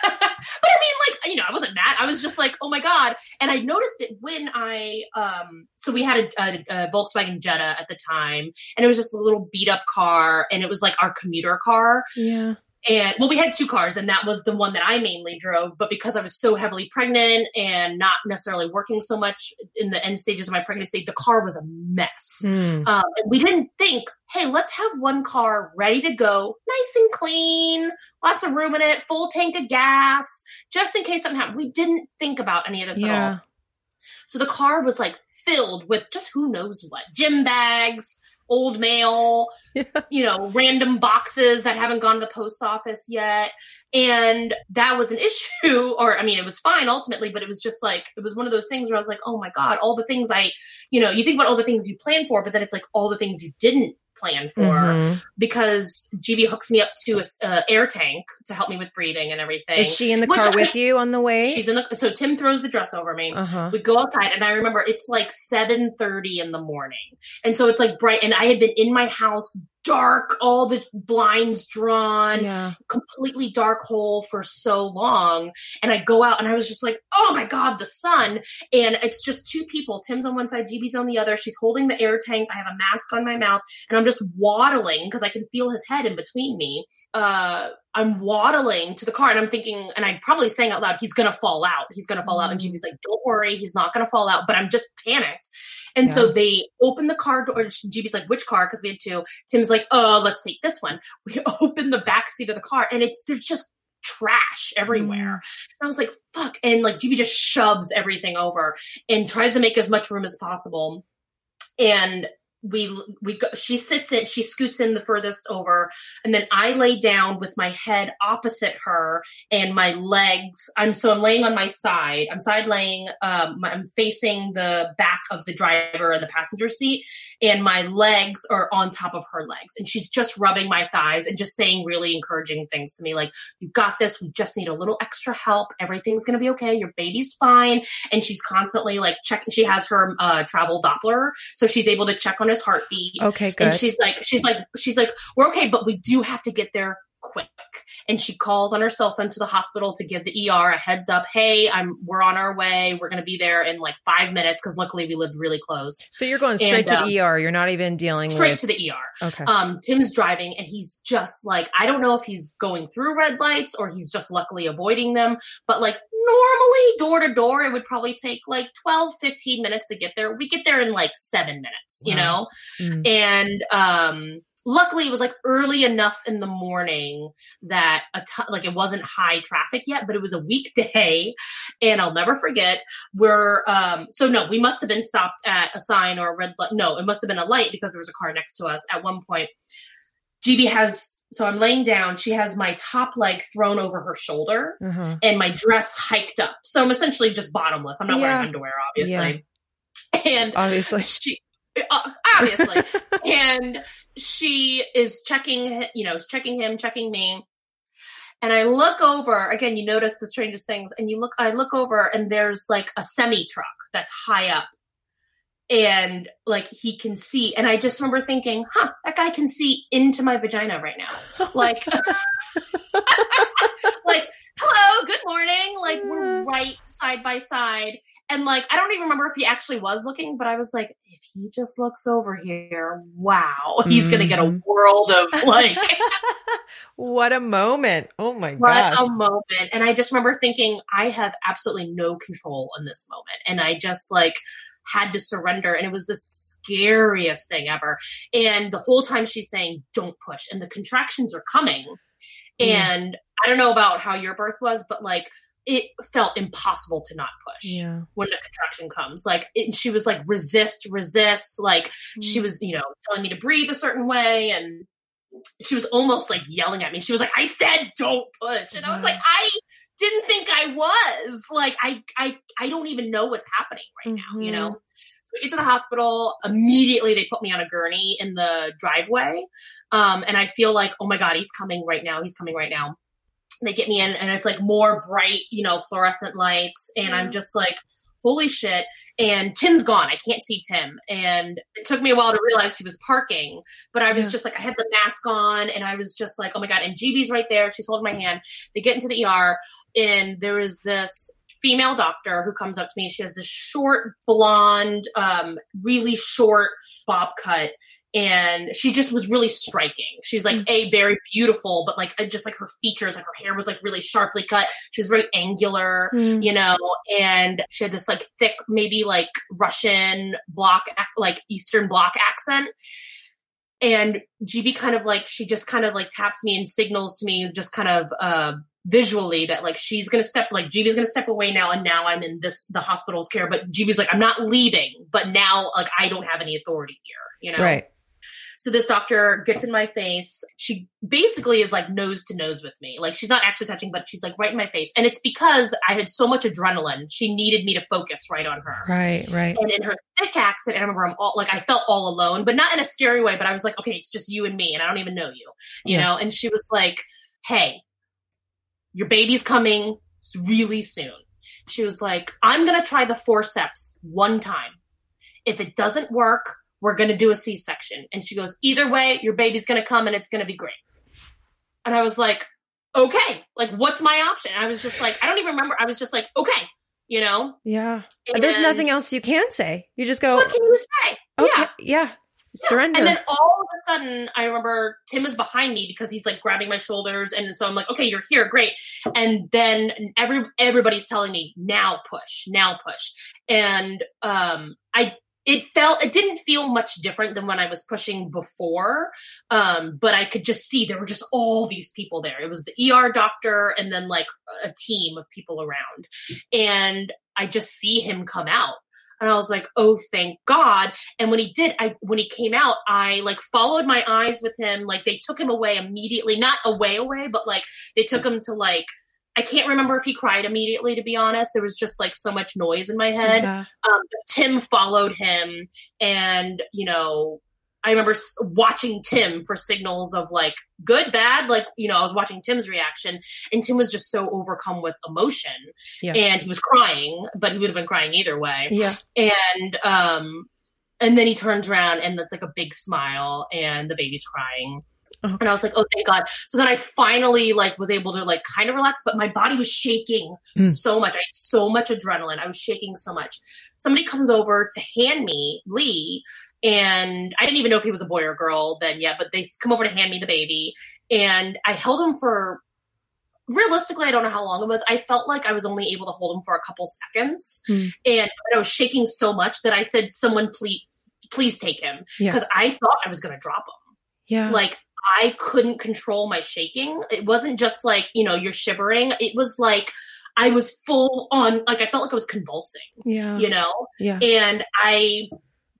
I mean, like, you know, I wasn't mad. I was just like, oh my God. And I noticed it when I, um, so we had a, a, a Volkswagen Jetta at the time, and it was just a little beat up car, and it was like our commuter car. Yeah and well we had two cars and that was the one that i mainly drove but because i was so heavily pregnant and not necessarily working so much in the end stages of my pregnancy the car was a mess mm. um, and we didn't think hey let's have one car ready to go nice and clean lots of room in it full tank of gas just in case something happened we didn't think about any of this yeah. at all so the car was like filled with just who knows what gym bags old mail, <laughs> yeah. you know, random boxes that haven't gone to the post office yet. And that was an <laughs> issue, or I mean, it was fine ultimately, but it was just like, it was one of those things where I was like, oh my God, all the things I, you know, you think about all the things you plan for, but then it's like all the things you didn't plan for mm-hmm. because GB hooks me up to a uh, air tank to help me with breathing and everything. Is she in the car I, with you on the way? She's in the so Tim throws the dress over me. Uh-huh. We go outside and I remember it's like 7:30 in the morning. And so it's like bright and I had been in my house dark, all the blinds drawn, yeah. completely dark hole for so long. And I go out and I was just like, oh my God, the sun. And it's just two people. Tim's on one side, GB's on the other. She's holding the air tank. I have a mask on my mouth and I'm just waddling because I can feel his head in between me. Uh, I'm waddling to the car and I'm thinking, and I'm probably saying out loud, he's gonna fall out. He's gonna fall mm. out. And GB's like, don't worry, he's not gonna fall out. But I'm just panicked. And yeah. so they open the car door. GB's like, which car? Because we had two. Tim's like, oh, let's take this one. <laughs> We open the back seat of the car and it's, there's just trash everywhere. Mm. And I was like, fuck. And like GB just shoves everything over and tries to make as much room as possible. And we we go, she sits in she scoots in the furthest over and then i lay down with my head opposite her and my legs i'm so i'm laying on my side. I'm side laying um, i'm facing the back of the driver and the passenger seat and my legs are on top of her legs. And she's just rubbing my thighs and just saying really encouraging things to me like you got this. We just need a little extra help. Everything's gonna be okay. Your baby's fine. And she's constantly like checking she has her uh, travel doppler so she's able to check on his heartbeat. Okay good. and she's like she's like she's like we're okay but we do have to get there quick. And she calls on her cell phone to the hospital to give the ER a heads up. Hey, I'm we're on our way. We're going to be there in like five minutes because luckily we lived really close. So you're going straight and, to the ER. You're not even dealing straight with... to the ER. Okay. Um, Tim's driving and he's just like I don't know if he's going through red lights or he's just luckily avoiding them. But like normally door to door, it would probably take like 12, 15 minutes to get there. We get there in like seven minutes, you know, mm. and um luckily it was like early enough in the morning that a ton, like it wasn't high traffic yet, but it was a weekday. And I'll never forget where, um, so no, we must have been stopped at a sign or a red light. No, it must have been a light because there was a car next to us at one point. GB has so I'm laying down. She has my top leg thrown over her shoulder Uh-huh. and my dress hiked up. So I'm essentially just bottomless. I'm not Yeah. wearing underwear, obviously. And Obviously. she Uh, obviously. <laughs> And she is checking you know checking him checking me. And i look over again you notice the strangest things and you look i look over and there's like a semi truck that's high up. And like he can see and i just remember thinking huh that guy can see into my vagina right now. <laughs> Oh like <laughs> like hello good morning. Like we're right side by side and like i don't even remember if he actually was looking but i was like if he just looks over here wow <laughs> he's gonna get a Mhm. world of <laughs> like <laughs> what a moment. Oh my god! what gosh. a moment and i just remember thinking i have absolutely no control in this moment and i just like had to surrender and it was the scariest thing ever and the whole time she's saying don't push and the contractions are coming Mm. and i don't know about how your birth was but like it felt impossible to not push yeah. when the contraction comes. Like it, she was like resist resist. Like Mm. she was you know telling me to breathe a certain way and she was almost like yelling at me. She was like i said don't push. And i was like i didn't think i was. Like i i i don't even know what's happening right now you know? So we get to the hospital. Immediately they put me on a gurney in the driveway. Um and i feel like oh my god he's coming right now. He's coming right now they get me in and it's like more bright you know fluorescent lights and i'm just like holy shit. And tim's gone. I can't see tim. And it took me a while to realize he was parking but i was Yeah. just like i had the mask on and i was just like oh my god. And gb's right there. She's holding my hand. They get into the er and there is this female doctor who comes up to me. She has this short blonde um really short bob cut and she just was really striking. She's like a very beautiful, but like just like her features, like her hair was like really sharply cut. She was very angular, Mm. you know, and she had this like thick, maybe like Russian block, like Eastern bloc accent. And GB kind of like she just kind of like taps me and signals to me, just kind of uh visually that like she's gonna step like GB's gonna step away now, and now I'm in this the hospital's care. But GB's like I'm not leaving, but now like I don't have any authority here, you know. Right. So this doctor gets in my face. She basically is like nose to nose with me. Like she's not actually touching, but she's like right in my face. And it's because I had so much adrenaline. She needed me to focus right on her. Right. Right. And in her thick accent, I remember I'm all like I felt all alone, but not in a scary way. But I was like, okay, it's just you and me, and I don't even know you, you Yeah. know. And she was like, hey, your baby's coming really soon. She was like, I'm gonna try the forceps one time. If it doesn't work, we're gonna do a C-section. And she goes, either way, your baby's gonna come and it's gonna be great. And I was like, okay, like what's my option? And I was just like, I don't even remember. I was just like, okay, you know. Yeah. There's nothing else you can say. You just go, What can you say? okay, Yeah. yeah. Surrender. And then all of a sudden, I remember Tim is behind me because he's like grabbing my shoulders, and so I'm like, "Okay, you're here, great." And then every everybody's telling me, "Now push, now push," and um, I it felt it didn't feel much different than when I was pushing before, um, but I could just see there were just all these people there. It was the ER doctor, and then like a team of people around, and I just see him come out. And I was like, oh, thank God. And when he did, I when he came out, I like followed my eyes with him. Like they took him away immediately, not away away, but like they took him to like I can't remember if he cried immediately. To be honest, there was just like so much noise in my head. Yeah. Um, Tim followed him, and you know, I remember s- watching Tim for signals of like good, bad. Like you know, I was watching Tim's reaction, and Tim was just so overcome with emotion, Yeah. and he was crying, but he would have been crying either way Yeah. and um and then he turns around and it's like a big smile and the baby's crying Oh. and i was like oh thank god so then i finally like was able to like kind of relax but my body was shaking Mm. so much i had so much adrenaline i was shaking so much somebody comes over to hand me lee and i didn't even know if he was a boy or girl then yet but they come over to hand me the baby and i held him for realistically i don't know how long it was i felt like i was only able to hold him for a couple seconds Hmm. and I was shaking so much that I said, "Someone please, please take him," Yeah. because I thought I was going to drop him. Yeah. Like I couldn't control my shaking. It wasn't just like, you know, you're shivering. It was like I was full on, like I felt like I was convulsing, yeah. you know? Yeah. And I,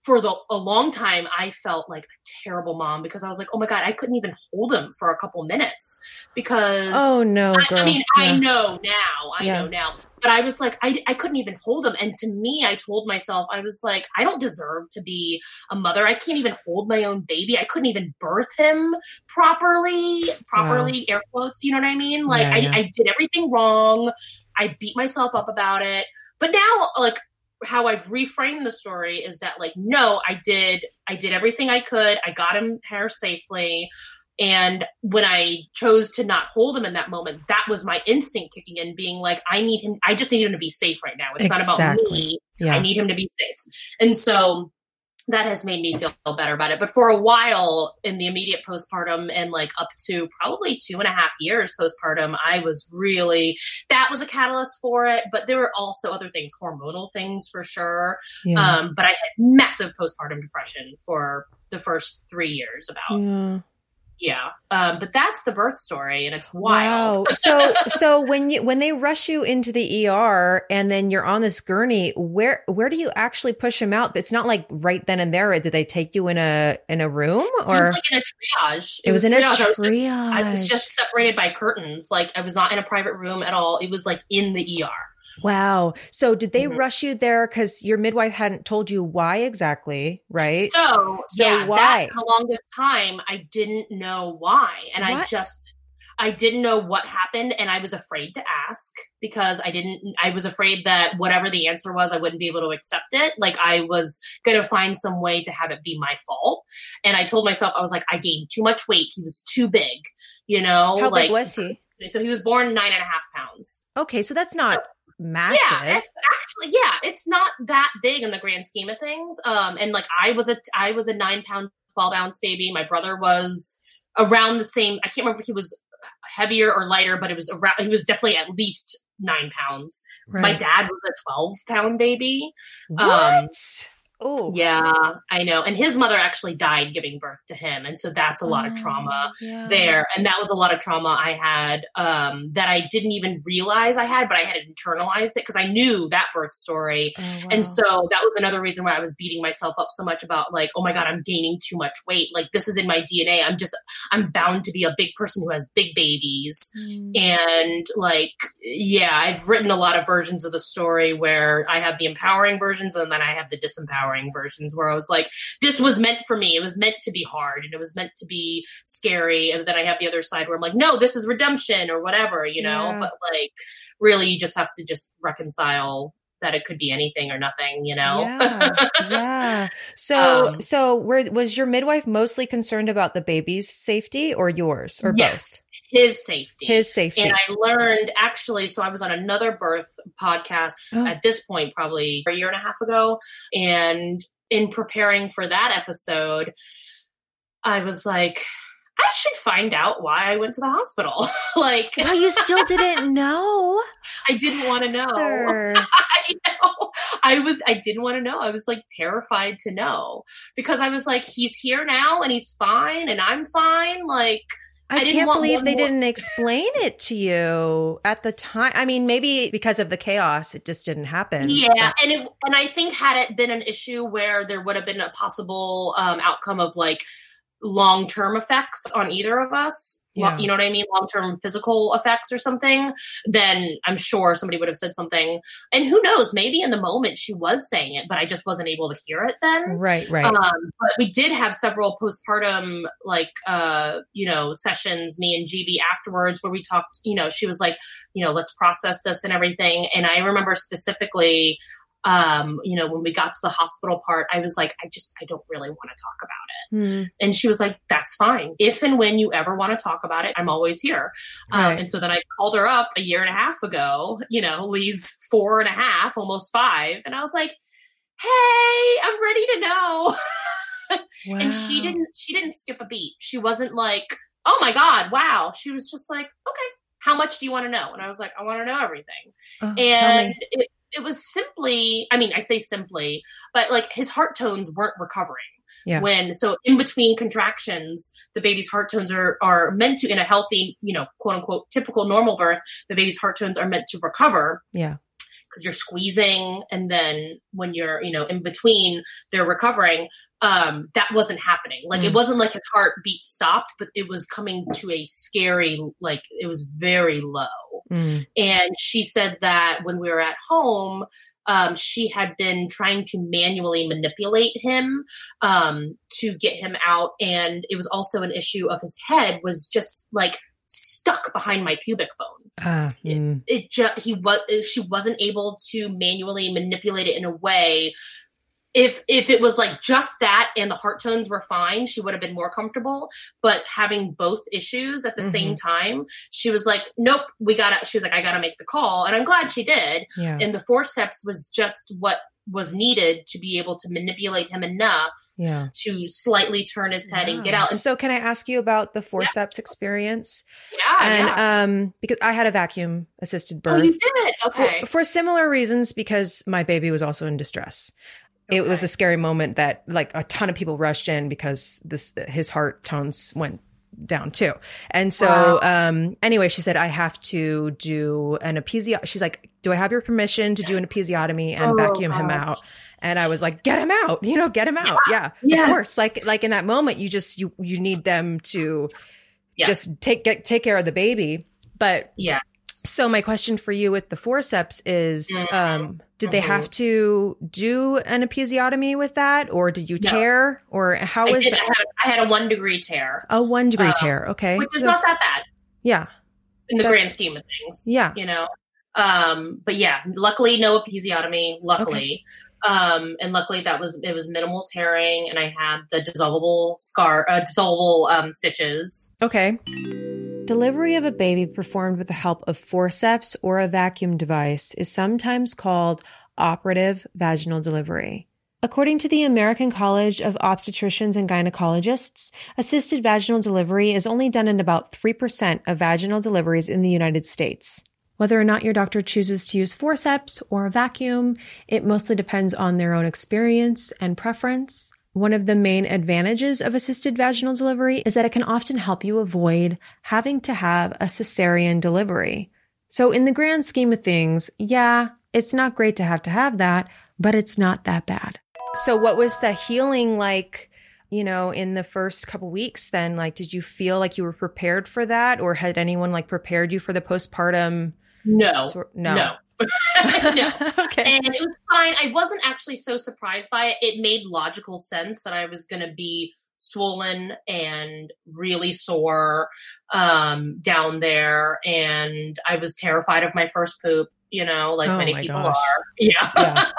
for the, a long time, I felt like a terrible mom because I was like, oh my God, I couldn't even hold him for a couple minutes because. Oh no, I. I mean, Yeah. I know now, I Yeah. know now, but I was like, I, I couldn't even hold him. And to me, I told myself, I was like, I don't deserve to be a mother. I can't even hold my own baby. I couldn't even birth him properly, properly, air quotes, you know what I mean? Like, Yeah, I. I did everything wrong. I beat myself up about it. But now, like, how I've reframed the story is that like no I did I did everything I could. I got him hair safely. And when I chose to not hold him in that moment that was my instinct kicking in being like I need him I just need him to be safe right now. It's not about me. Yeah. I need him to be safe. And so that has made me feel better about it but for a while in the immediate postpartum and like up to probably two and a half years postpartum I was really that was a catalyst for it but there were also other things hormonal things for sure yeah. um, but I had massive postpartum depression for the first three years about yeah. Yeah. Um, but that's the birth story, and it's wild. Wow. So <laughs> so when you when they rush you into the ER and then you're on this gurney, where where do you actually push him out? It's not like right then and there. Did they take you in a in a room it or was like in a triage. it was in a triage. I was, just, triage? I was just separated by curtains. Like I was not in a private room at all. It was like in the ER. Wow. So did they Mhm. rush you there because your midwife hadn't told you why exactly, right? So, So yeah, why? the longest time I didn't know why, and I just I didn't know what happened, and I was afraid to ask because I didn't. I was afraid that whatever the answer was, I wouldn't be able to accept it. Like I was going to find some way to have it be my fault, and I told myself I was like, I gained too much weight. He was too big, you know. How like, big was he? So he was born nine and a half pounds. Okay, so that's not massive. Yeah, it's actually, yeah, it's not that big in the grand scheme of things. Um, and like I was a, I was a nine pound, twelve ounce baby. My brother was around the same. I can't remember if he was heavier or lighter, but it was around. He was definitely at least nine pounds. My dad was a twelve pound baby. what? Oh, Yeah, I know. And his mother actually died giving birth to him, and so that's a lot of trauma Oh, yeah. there and that was a lot of trauma i had um that i didn't even realize i had but i had internalized it because i knew that birth story Oh, wow. and so that was another reason why i was beating myself up so much about like oh my god i'm gaining too much weight like this is in my dna i'm just i'm bound to be a big person who has big babies Mm. and like yeah i've written a lot of versions of the story where i have the empowering versions and then i have the disempowering versions where i was like this was meant for me. It was meant to be hard and it was meant to be scary. And then i have the other side where i'm like no this is redemption or whatever you know? Yeah. but like really you just have to just reconcile that it could be anything or nothing you know Yeah, <laughs> yeah. So, Um, so were, was your midwife mostly concerned about the baby's safety or yours or yes his safety? His safety. and I learned actually, so I was on another birth podcast Oh. at this point, probably a year and a half ago. And in preparing for that episode, I was like, I should find out why I went to the hospital. <laughs> like, wow, you still didn't <laughs> know. I didn't want to know. <laughs> I know. I was, I didn't want to know. I was like terrified to know because I was like, he's here now and he's fine and I'm fine. Like, I, I can't believe they more- didn't explain it to you at the time. I mean, maybe because of the chaos, it just didn't happen. Yeah, and it and I think had it been an issue where there would have been a possible um, outcome of like long term effects on either of us, Yeah. you know what I mean, long term physical effects or something, then I'm sure somebody would have said something. And who knows, maybe in the moment she was saying it, but I just wasn't able to hear it then. Right, right. Um, but we did have several postpartum, like, uh, you know, sessions, me and GB afterwards, where we talked, you know, she was like, you know, let's process this and everything. And I remember specifically, um, you know, when we got to the hospital part, I was like, I just, I don't really want to talk about it. Hmm. And she was like, that's fine. If and when you ever want to talk about it, I'm always here. Um, and so then I called her up a year and a half ago, you know, Lee's four and a half, almost five. And I was like, hey, I'm ready to know. <laughs> and she didn't she didn't skip a beat she wasn't like oh my god wow she was just like okay how much do you want to know and i was like i want to know everything Oh, and it, it was simply i mean i say simply but like his heart tones weren't recovering Yeah. When so in between contractions, the baby's heart tones are are meant to in a healthy, you know, quote unquote typical normal birth, the baby's heart tones are meant to recover Yeah. Because you're squeezing and then when you're you know in between they're recovering um that wasn't happening like it Mm. wasn't like his heartbeat stopped but it was coming to a scary like it was very low Mm. and she said that when we were at home um, she had been trying to manually manipulate him um, to get him out and it was also an issue of his head was just like stuck behind my pubic bone Ah. mm. it just he was she wasn't able to manually manipulate it in a way if if it was like just that and the heart tones were fine she would have been more comfortable but having both issues at the same time she was like nope we gotta she was like i gotta make the call and i'm glad she did Yeah. and the forceps was just what was needed to be able to manipulate him enough Yeah. to slightly turn his head and get out and So, can I ask you about the forceps experience? yeah, and yeah. um, because I had a vacuum assisted birth. oh you did okay for, for similar reasons, because my baby was also in distress. It was a scary moment that like a ton of people rushed in because this his heart tones went down too. And so um anyway, she said I have to do an episio she's like, "Do I have your permission to do an episiotomy and Oh, vacuum him out?" And I was like, "Get him out. You know, get him out." Yeah. Yes. Of course. Like like in that moment you just you you need them to Yes. just take get, take care of the baby. But yeah so my question for you with the forceps is Mhm. um did they Mhm. have to do an episiotomy with that or did you No. tear or how I, was did, I, had, I had a one degree tear a one degree Um, tear okay which is not that bad yeah in the grand scheme of things. yeah You know? Um, but yeah, luckily no episiotomy, luckily. Um, and luckily that was, it was minimal tearing and I had the dissolvable scar, uh, dissolvable, um, stitches. okay delivery of a baby performed with the help of forceps or a vacuum device is sometimes called operative vaginal delivery According to the American College of Obstetricians and Gynecologists, assisted vaginal delivery is only done in about 3% of vaginal deliveries in the United States. Whether or not your doctor chooses to use forceps or a vacuum, it mostly depends on their own experience and preference. One of the main advantages of assisted vaginal delivery is that it can often help you avoid having to have a cesarean delivery. So in the grand scheme of things, yeah, it's not great to have to have that, but it's not that bad. So what was the healing like, you know, in the first couple weeks then? Like did you feel like you were prepared for that or had anyone like prepared you for the postpartum No, sor- no. no, <laughs> no. <laughs> okay. And it was fine. I wasn't actually so surprised by it. It made logical sense that I was going to be swollen and really sore um down there and i was terrified of my first poop you know like Oh many people gosh. are <laughs> yeah yeah,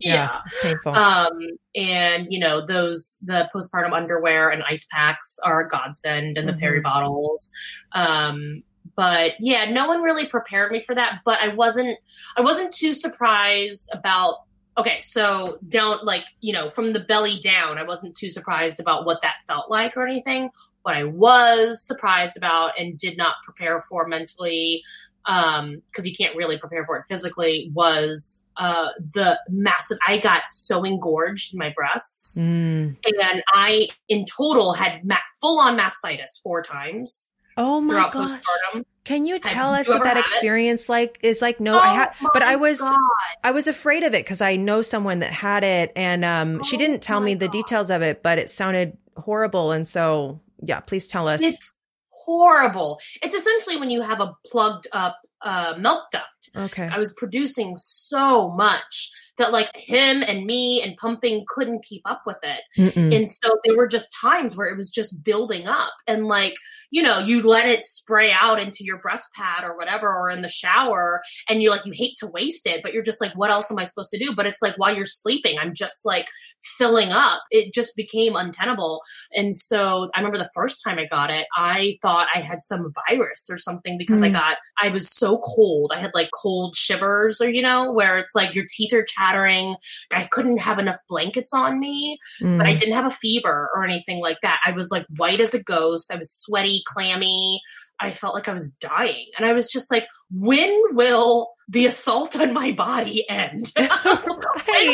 yeah. painful. um and you know those the postpartum underwear and ice packs are a godsend and the Mhm. peri bottles um but yeah no one really prepared me for that but i wasn't i wasn't too surprised about okay so down like you know from the belly down i wasn't too surprised about what that felt like or anything. What i was surprised about and did not prepare for mentally um because you can't really prepare for it physically was uh the massive i got so engorged in my breasts. Mm. and i in total had ma- full-on mastitis four times Oh my postpartum Can you Have tell us you what that had it? experience like is like? No, I had, Oh but I was, God. I was afraid of it because I know someone that had it, and um, she Oh didn't tell me the details of it, but it sounded horrible, and so yeah, please tell us. it's horrible it's essentially when you have a plugged up uh milk duct okay. I was producing so much that like him and me and pumping couldn't keep up with it. Mm-mm. And so there were just times where it was just building up and like, you know, you let it spray out into your breast pad or whatever, or in the shower and you're like, you hate to waste it, but you're just like, what else am I supposed to do? But it's like while you're sleeping, I'm just like filling up. It just became untenable. And so I remember the first time I got it, I thought I had some virus or something because I Mm. got, I was so cold. I had like cold shivers or, you know, where it's like your teeth are chattering. I couldn't have enough blankets on me but I Mm. didn't have a fever or anything like that. I was like white as a ghost. I was sweaty, clammy. I felt like I was dying. And I was just like, when will the assault on my body end? <laughs> when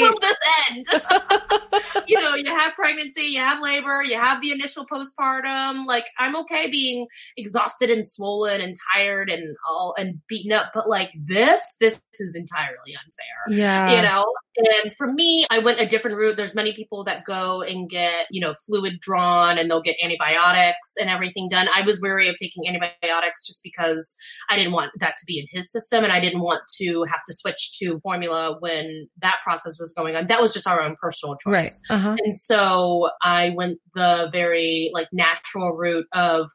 will this end? <laughs> <laughs> you know, you have pregnancy, you have labor, you have the initial postpartum. Like I'm okay being exhausted and swollen and tired and all and beaten up, but like this, this is entirely unfair. Yeah. You know? And for me, I went a different route. There's many people that go and get, you know, fluid drawn and they'll get antibiotics and everything done. I was wary of taking antibiotics just because I didn't want that to be in his system and I didn't want to have to switch to formula when that process was going on. That was just our own personal choice. Right. Uh-huh. And so I went the very like natural route of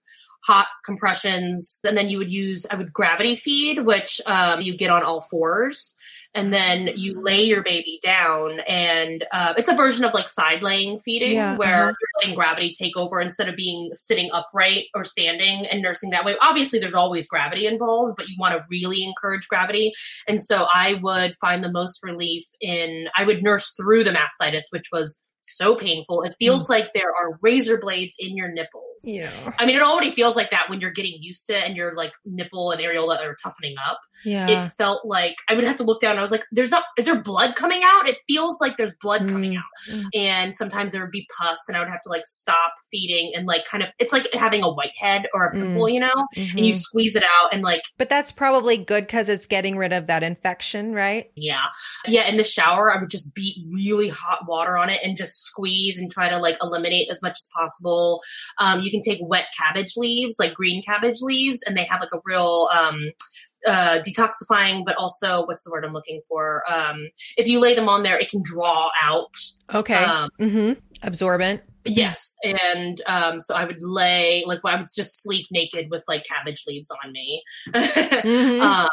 hot compressions and then you would use i would gravity feed which um, you get on all fours and then you lay your baby down and uh, it's a version of like side laying feeding Yeah, where uh-huh. you're letting gravity take over instead of being sitting upright or standing and nursing that way obviously there's always gravity involved but you want to really encourage gravity and so i would find the most relief in i would nurse through the mastitis which was so painful it feels like there are razor blades in your nipples Yeah. I mean, it already feels like that when you're getting used to it and your like nipple and areola are toughening up. Yeah. It felt like I would have to look down. And I was like, "There's not. Is there blood coming out? It feels like there's blood coming Mm. out." And sometimes there would be pus, and I would have to like stop feeding and like kind of. It's like having a whitehead or a pimple, you know. And you Mhm. squeeze it out and like But that's probably good because it's getting rid of that infection, right? Yeah. Yeah. In the shower, I would just beat really hot water on it and just squeeze and try to like eliminate as much as possible. Um, you can take wet cabbage leaves, like green cabbage leaves, and they have like a real, um, uh, detoxifying, but also what's the word I'm looking for? Um, if you lay them on there, it can draw out. Okay. Um, mm-hmm. Absorbent. Yes, and um, so I would lay like I would just sleep naked with like cabbage leaves on me. <laughs> Mhm. um,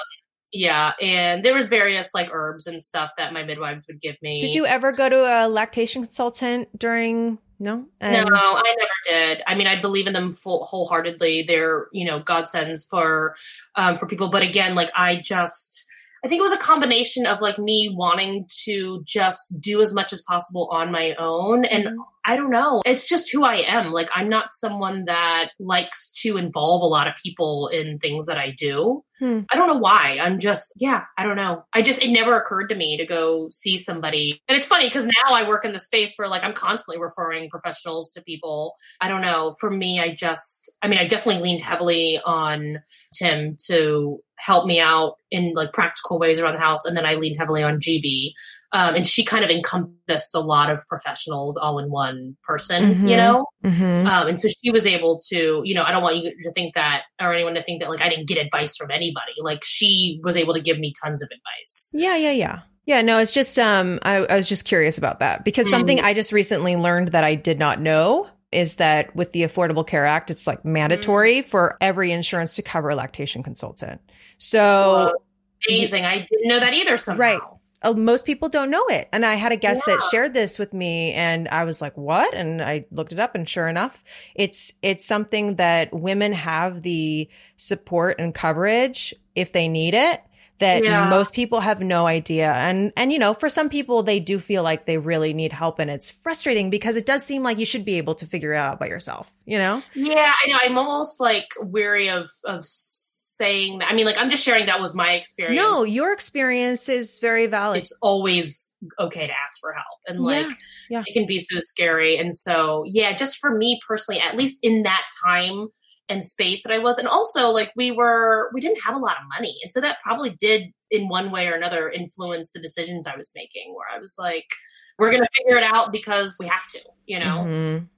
yeah, and there was various like herbs and stuff that my midwives would give me. Did you ever go to a lactation consultant during? No. No, I never did. I mean, I believe in them full, wholeheartedly. They're you know godsends for um, for people, but again, like I just. I think it was a combination of like me wanting to just do as much as possible on my own. And Mhm. I don't know. It's just who I am. Like, I'm not someone that likes to involve a lot of people in things that I do. Hmm. I don't know why. I'm just, yeah, I don't know. I just, it never occurred to me to go see somebody. And it's funny because now I work in the space where like I'm constantly referring professionals to people. I don't know. For me, I just, I mean, I definitely leaned heavily on Tim to help me out in like practical ways around the house. And then I leaned heavily on GB. Um, and she kind of encompassed a lot of professionals all in one person, Mhm. you know? Mhm. Um, and so she was able to, you know, I don't want you to think that or anyone to think that like I didn't get advice from anybody. Like she was able to give me tons of advice. Yeah, yeah, yeah. Yeah, no, it's just um I, I was just curious about that because Mm. something I just recently learned that I did not know is that with the Affordable Care Act, it's like mandatory for every insurance to cover a lactation consultant. So Whoa, amazing. I didn't know that either somehow. Right. Uh, most people don't know it. And I had a guest that shared this with me and I was like, "What?" And I looked it up and sure enough, it's it's something that women have the support and coverage if they need it that Yeah. most people have no idea. And and you know, for some people they do feel like they really need help and it's frustrating because it does seem like you should be able to figure it out by yourself, you know? Yeah, I know. I'm almost like weary of of saying that. I mean, like I'm just sharing that was my experience. No, your experience is very valid. it's always okay to ask for help and like Yeah, yeah. it can be so scary and so yeah just for me personally at least in that time and space that i was and also like we were we didn't have a lot of money and so that probably did in one way or another influence the decisions i was making where i was like we're gonna figure it out because we have to you know Mhm.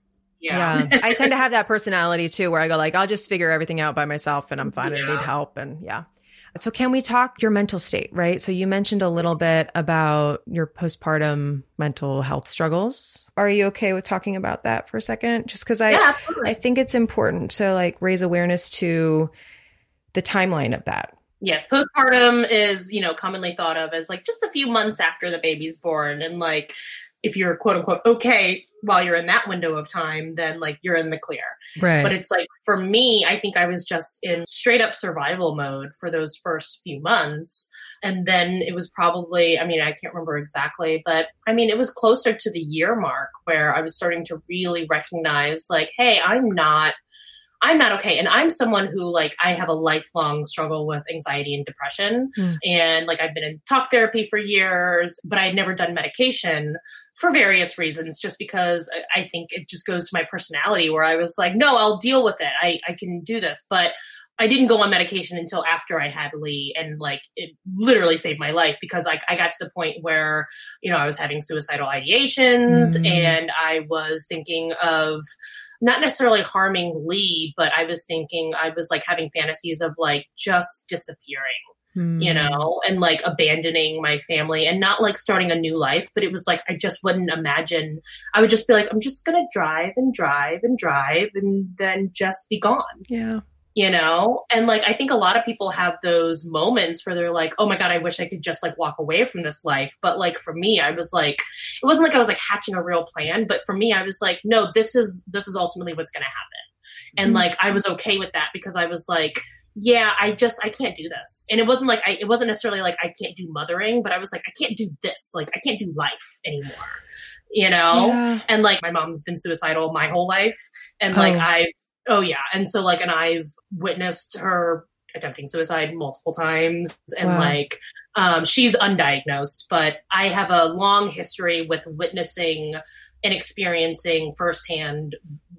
Yeah, Yeah. <laughs> I tend to have that personality too, where I go like, I'll just figure everything out by myself and I'm fine. I need help. And yeah. So can we talk your mental state, right? So you mentioned a little bit about your postpartum mental health struggles. Are you okay with talking about that for a second? Just because I, yeah. I think it's important to like raise awareness to the timeline of that. Yes, postpartum is, you know, commonly thought of as like just a few months after the baby's born. And like, if you're quote unquote okay while you're in that window of time, then like you're in the clear. Right. But it's like, for me, I think I was just in straight up survival mode for those first few months. And then it was probably, I mean, I can't remember exactly, but I mean, it was closer to the year mark where I was starting to really recognize, like, hey, I'm not I'm not okay. And I'm someone who like I have a lifelong struggle with anxiety and depression. Mm. And like I've been in talk therapy for years, but I'd never done medication for various reasons, just because I think it just goes to my personality where I was like, no, I'll deal with it. I, I can do this. But I didn't go on medication until after I had Lee, and like it literally saved my life because like I got to the point where you know I was having suicidal ideations mm. and I was thinking of not necessarily harming Lee, but I was thinking I was like having fantasies of like just disappearing. Mm. You know, and like abandoning my family and not like starting a new life, but it was like I just wouldn't imagine. I would just be like, I'm just gonna drive and drive and drive and then just be gone. Yeah you know? And like i think a lot of people have those moments where they're like oh my god i wish i could just like walk away from this life. But like for me i was like it wasn't like i was like hatching a real plan but for me i was like no this is this is ultimately what's going to happen. And mm-hmm. like i was okay with that because i was like yeah i just i can't do this. And it wasn't like i it wasn't necessarily like i can't do mothering but i was like i can't do this. Like i can't do life anymore. You know? Yeah. and like my mom's been suicidal my whole life and like oh. i've Oh yeah, and so like, and I've witnessed her attempting suicide multiple times, and wow. like, um, she's undiagnosed, but I have a long history with witnessing and experiencing firsthand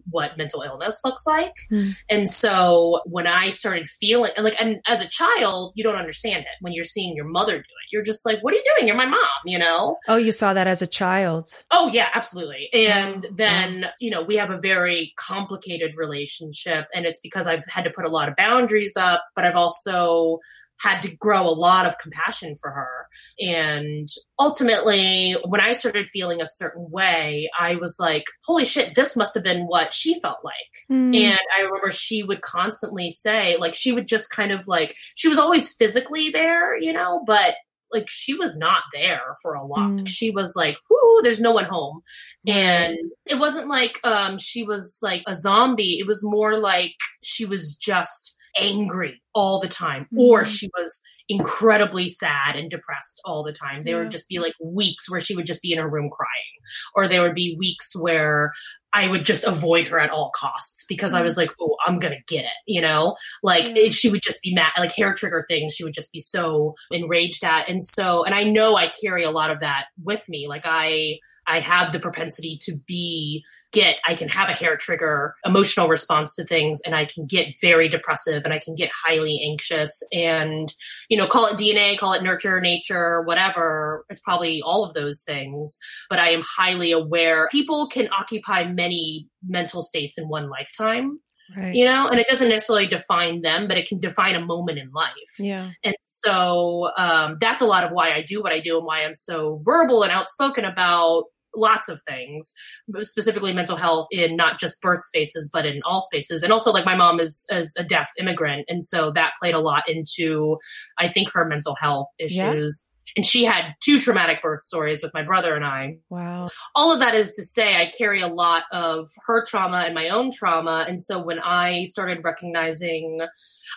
what mental illness looks like. Mm. And so when I started feeling like, and as a child, you don't understand it when you're seeing your mother do it. You're just like, what are you doing? You're my mom, you know? Oh, you saw that as a child. Oh, yeah, absolutely. And oh, then, you know, we have a very complicated relationship. And it's because I've had to put a lot of boundaries up, but I've also had to grow a lot of compassion for her. And ultimately, when I started feeling a certain way, I was like, holy shit, this must have been what she felt like. Mm. And I remember she would constantly say, like, she would just kind of like, she was always physically there, you know, but like she was not there for a lot. Mm. She was like, "Whoo, there's no one home," and it wasn't like um she was like a zombie. It was more like she was just angry all the time mm-hmm. or she was incredibly sad and depressed all the time there yeah. would just be like weeks where she would just be in her room crying or there would be weeks where I would just avoid her at all costs because I was mm-hmm. like, oh, I'm gonna get it, you know? Like yeah. she would just be mad, like hair trigger things. She would just be so enraged at, and so, and I know I carry a lot of that with me. Like I, I have the propensity to be get I can have a hair trigger emotional response to things and I can get very depressive and I can get highly anxious and you know call it DNA call it nurture nature whatever it's probably all of those things but I am highly aware people can occupy many mental states in one lifetime Right. You know, and it doesn't necessarily define them, but it can define a moment in life. Yeah. And so um, that's a lot of why I do what I do and why I'm so verbal and outspoken about lots of things, specifically mental health in not just birth spaces, but in all spaces. And also like my mom is, is a deaf immigrant. And so that played a lot into, I think her mental health issues. Yeah. And she had two traumatic birth stories with my brother and I. Wow. All of that is to say, I carry a lot of her trauma and my own trauma. And so when I started recognizing,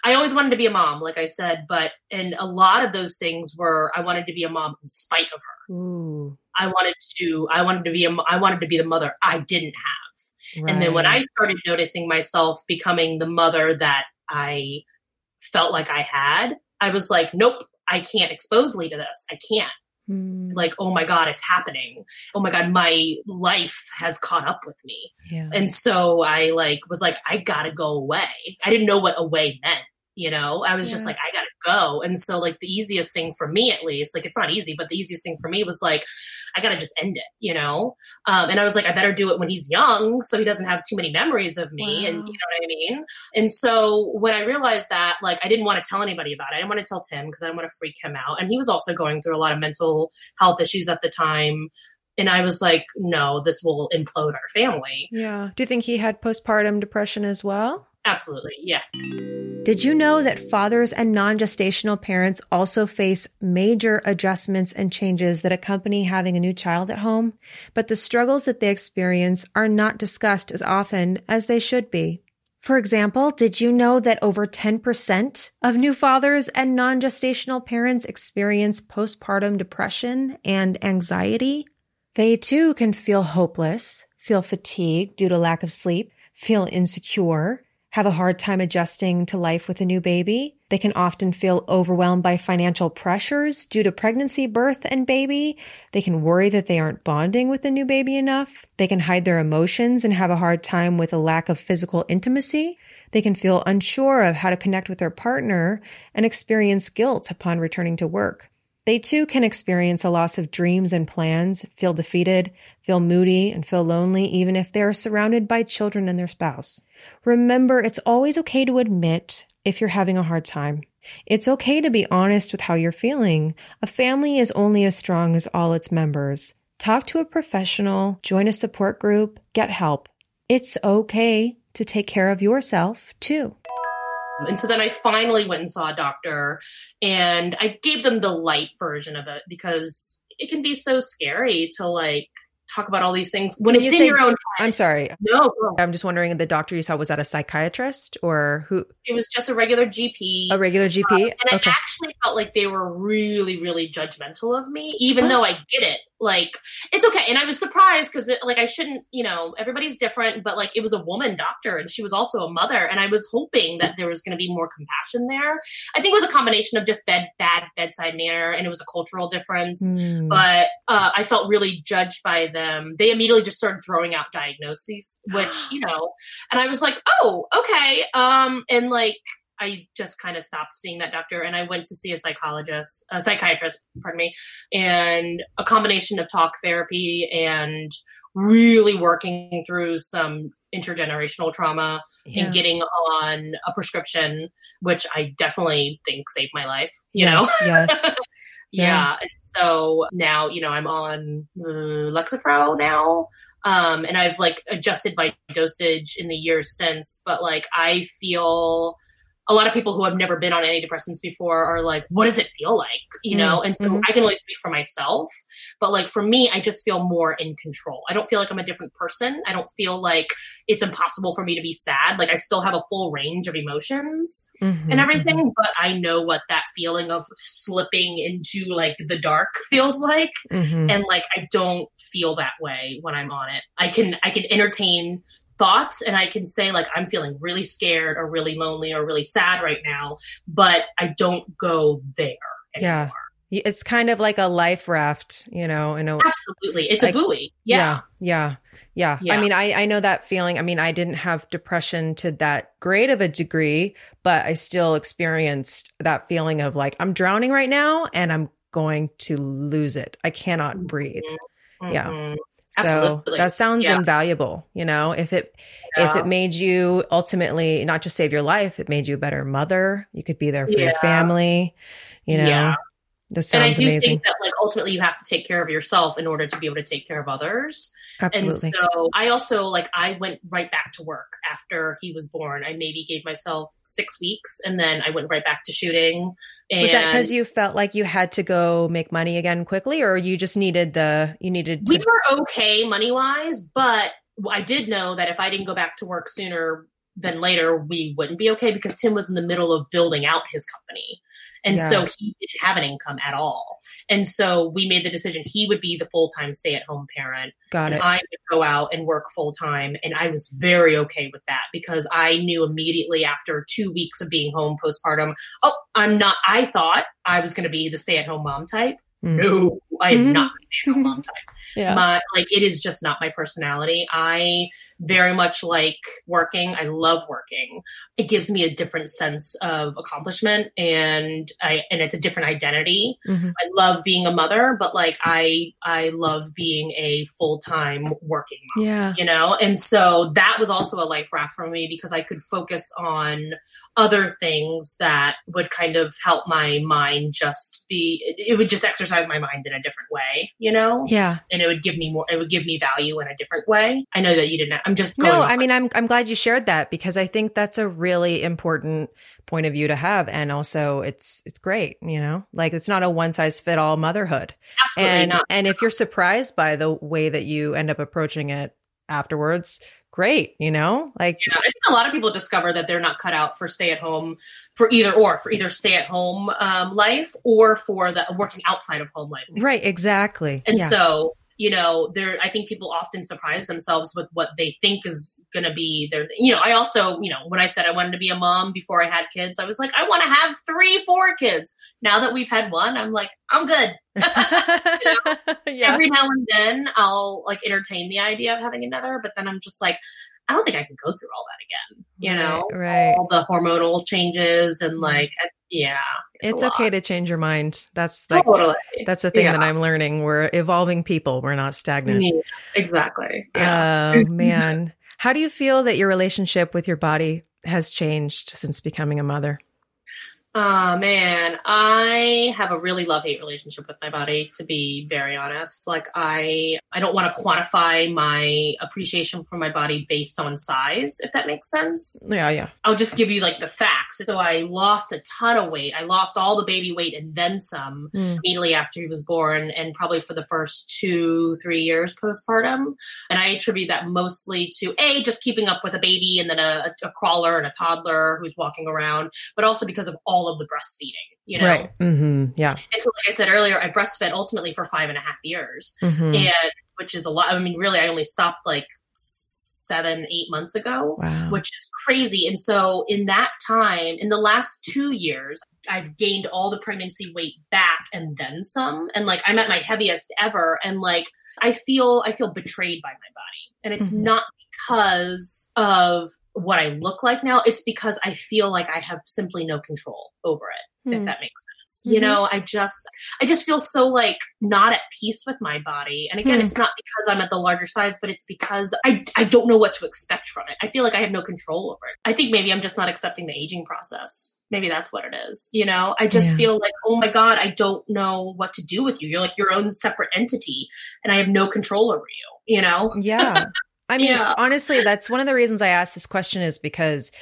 I always wanted to be a mom, like I said, but, and a lot of those things were, I wanted to be a mom in spite of her. Ooh. I wanted to, I wanted to be, a, I wanted to be the mother I didn't have. Right. And then when I started noticing myself becoming the mother that I felt like I had, I was like, nope, I can't expose Lee to this. I can't. Mm. Like, oh my God, it's happening. Oh my God, my life has caught up with me. Yeah. And so I like was like, I gotta go away. I didn't know what away meant you know i was yeah. just like i gotta go and so like the easiest thing for me at least like it's not easy but the easiest thing for me was like i gotta just end it you know um, and i was like i better do it when he's young so he doesn't have too many memories of me wow. and you know what i mean and so when i realized that like i didn't want to tell anybody about it i didn't want to tell tim because i didn't want to freak him out and he was also going through a lot of mental health issues at the time and I was like, no, this will implode our family. Yeah. Do you think he had postpartum depression as well? Absolutely. Yeah. Did you know that fathers and non gestational parents also face major adjustments and changes that accompany having a new child at home? But the struggles that they experience are not discussed as often as they should be. For example, did you know that over 10% of new fathers and non gestational parents experience postpartum depression and anxiety? They too can feel hopeless, feel fatigued due to lack of sleep, feel insecure, have a hard time adjusting to life with a new baby. They can often feel overwhelmed by financial pressures due to pregnancy, birth, and baby. They can worry that they aren't bonding with the new baby enough. They can hide their emotions and have a hard time with a lack of physical intimacy. They can feel unsure of how to connect with their partner and experience guilt upon returning to work. They too can experience a loss of dreams and plans, feel defeated, feel moody, and feel lonely, even if they are surrounded by children and their spouse. Remember, it's always okay to admit if you're having a hard time. It's okay to be honest with how you're feeling. A family is only as strong as all its members. Talk to a professional, join a support group, get help. It's okay to take care of yourself too. Um, and so then I finally went and saw a doctor and I gave them the light version of it because it can be so scary to like talk about all these things when Can it's you in say- your own head. I'm sorry. No, no, I'm just wondering the doctor you saw was that a psychiatrist or who it was just a regular GP. a regular GP? Um, and I actually felt like they were really, really judgmental of me, even though I get it. Like, it's okay. And I was surprised because, like, I shouldn't, you know, everybody's different, but like, it was a woman doctor and she was also a mother. And I was hoping that there was going to be more compassion there. I think it was a combination of just bed, bad bedside manner and it was a cultural difference. Hmm. But uh, I felt really judged by them. They immediately just started throwing out diagnoses, which, <gasps> you know, and I was like, oh, okay. Um, and like, I just kind of stopped seeing that doctor and I went to see a psychologist, a psychiatrist, pardon me, and a combination of talk therapy and really working through some intergenerational trauma Yeah. and getting on a prescription, which I definitely think saved my life, you yes, know? yes. <laughs> Yeah. Yeah. So now, you know, I'm on uh, Lexapro now. Um, and I've like adjusted my dosage in the years since, but like I feel a lot of people who have never been on antidepressants before are like, what does it feel like? You know? And so Mhm. I can only speak for myself, but like for me, I just feel more in control. I don't feel like I'm a different person. I don't feel like it's impossible for me to be sad. Like I still have a full range of emotions Mhm, and everything, but I know what that feeling of slipping into like the dark feels like. mhm, mhm. And like I don't feel that way when I'm on it. I can I can entertain thoughts and I can say like I'm feeling really scared or really lonely or really sad right now, but I don't go there. Anymore. Y- It's kind of like a life raft, you know, in a Absolutely. It's Like- a buoy. Yeah. yeah, yeah, yeah. I mean, I I know that feeling. I mean, I didn't have depression to that great of a degree, but I still experienced that feeling of like I'm drowning right now and I'm going to lose it. I cannot breathe. Mm-hmm. Yeah. Mm-hmm. So that sounds Yeah. invaluable, you know, if it if it made you ultimately not just save your life, it made you a better mother. You could be there for your family, you know. This and I do amazing. think that like ultimately you have to take care of yourself in order to be able to take care of others. Absolutely. And so I also like I went right back to work after he was born. I maybe gave myself six weeks and then I went right back to shooting. And Was that because you felt like you had to go make money again quickly, or you just needed the you needed we to? were okay money wise, but I did know that if I didn't go back to work sooner than later, we wouldn't be okay because Tim was in the middle of building out his company. And Yeah. so he didn't have an income at all. And so we made the decision he would be the full time stay at home parent. Got and it. I would go out and work full time. And I was very okay with that because I knew immediately after two weeks of being home postpartum, oh, I'm not, I thought I was going to be the stay at home mom type. Mm. No, I am Mhm. not the stay at home mom type. Yeah. My, like, it is just not my personality. I very much like working. I love working. It gives me a different sense of accomplishment and I, and it's a different identity. Mhm. I love being a mother, but like I I love being a full time working mom. Yeah. You know, and so that was also a life raft for me because I could focus on other things that would kind of help my mind just be. It, it would just exercise my mind in a different way, you know, Yeah. And it would give me more. It would give me value in a different way. I know that you didn't. I'm just going No, I mean, I'm I'm glad you shared that because I think that's a really important point of view to have, and also it's it's great. You know, like it's not a one size fit all motherhood, absolutely and not. and if you're surprised by the way that you end up approaching it afterwards, great. You know, like Yeah, I think a lot of people discover that they're not cut out for stay at home, for either or, for either stay at home um, life or for the working outside of home life. right, exactly. And yeah. so you know, there, I think people often surprise themselves with what they think is going to be their, you know, I also, you know, when I said I wanted to be a mom before I had kids, I was like, I want to have three, four kids. Now that we've had one, I'm like, I'm good. <laughs> you know? <laughs> yeah. Every now and then I'll like entertain the idea of having another, but then I'm just like, I don't think I can go through all that again. You know, right? All the hormonal changes and mm-hmm. like, yeah, it's, it's okay to change your mind. That's like totally. that's a thing yeah. that I'm learning. We're evolving people. We're not stagnant. Yeah, exactly. Yeah. Oh man, how do you feel that your relationship with your body has changed since becoming a mother? Oh man, I have a really love hate relationship with my body to be very honest. Like I I don't want to quantify my appreciation for my body based on size, if that makes sense. Yeah, yeah. I'll just give you like the facts. So I lost a ton of weight. I lost all the baby weight and then some mm. immediately after he was born and probably for the first 2 3 years postpartum. And I attribute that mostly to a just keeping up with a baby and then a, a crawler and a toddler who's walking around, but also because of all all of the breastfeeding, you know? Right. Mm-hmm. Yeah. And so, like I said earlier, I breastfed ultimately for five and a half years, mm-hmm. and which is a lot. I mean, really, I only stopped like seven, eight months ago, wow. which is crazy. And so, in that time, in the last two years, I've gained all the pregnancy weight back and then some. And like, I'm at my heaviest ever. And like, I feel, I feel betrayed by my body. And it's mm-hmm. not because of what I look like now. It's because I feel like I have simply no control over it, mm. if hmm. that makes sense. Mm-hmm. You know, I just, I just feel so like not at peace with my body. And again, mm. it's not because I'm at the larger size, but it's because I, I don't know what to expect from it. I feel like I have no control over it. I think maybe I'm just not accepting the aging process. Maybe that's what it is. You know, I just yeah. feel like, oh my God, I don't know what to do with you. You're like your own separate entity and I have no control over you, you know? Yeah. <laughs> I mean, yeah. honestly, that's one of the reasons I asked this question is because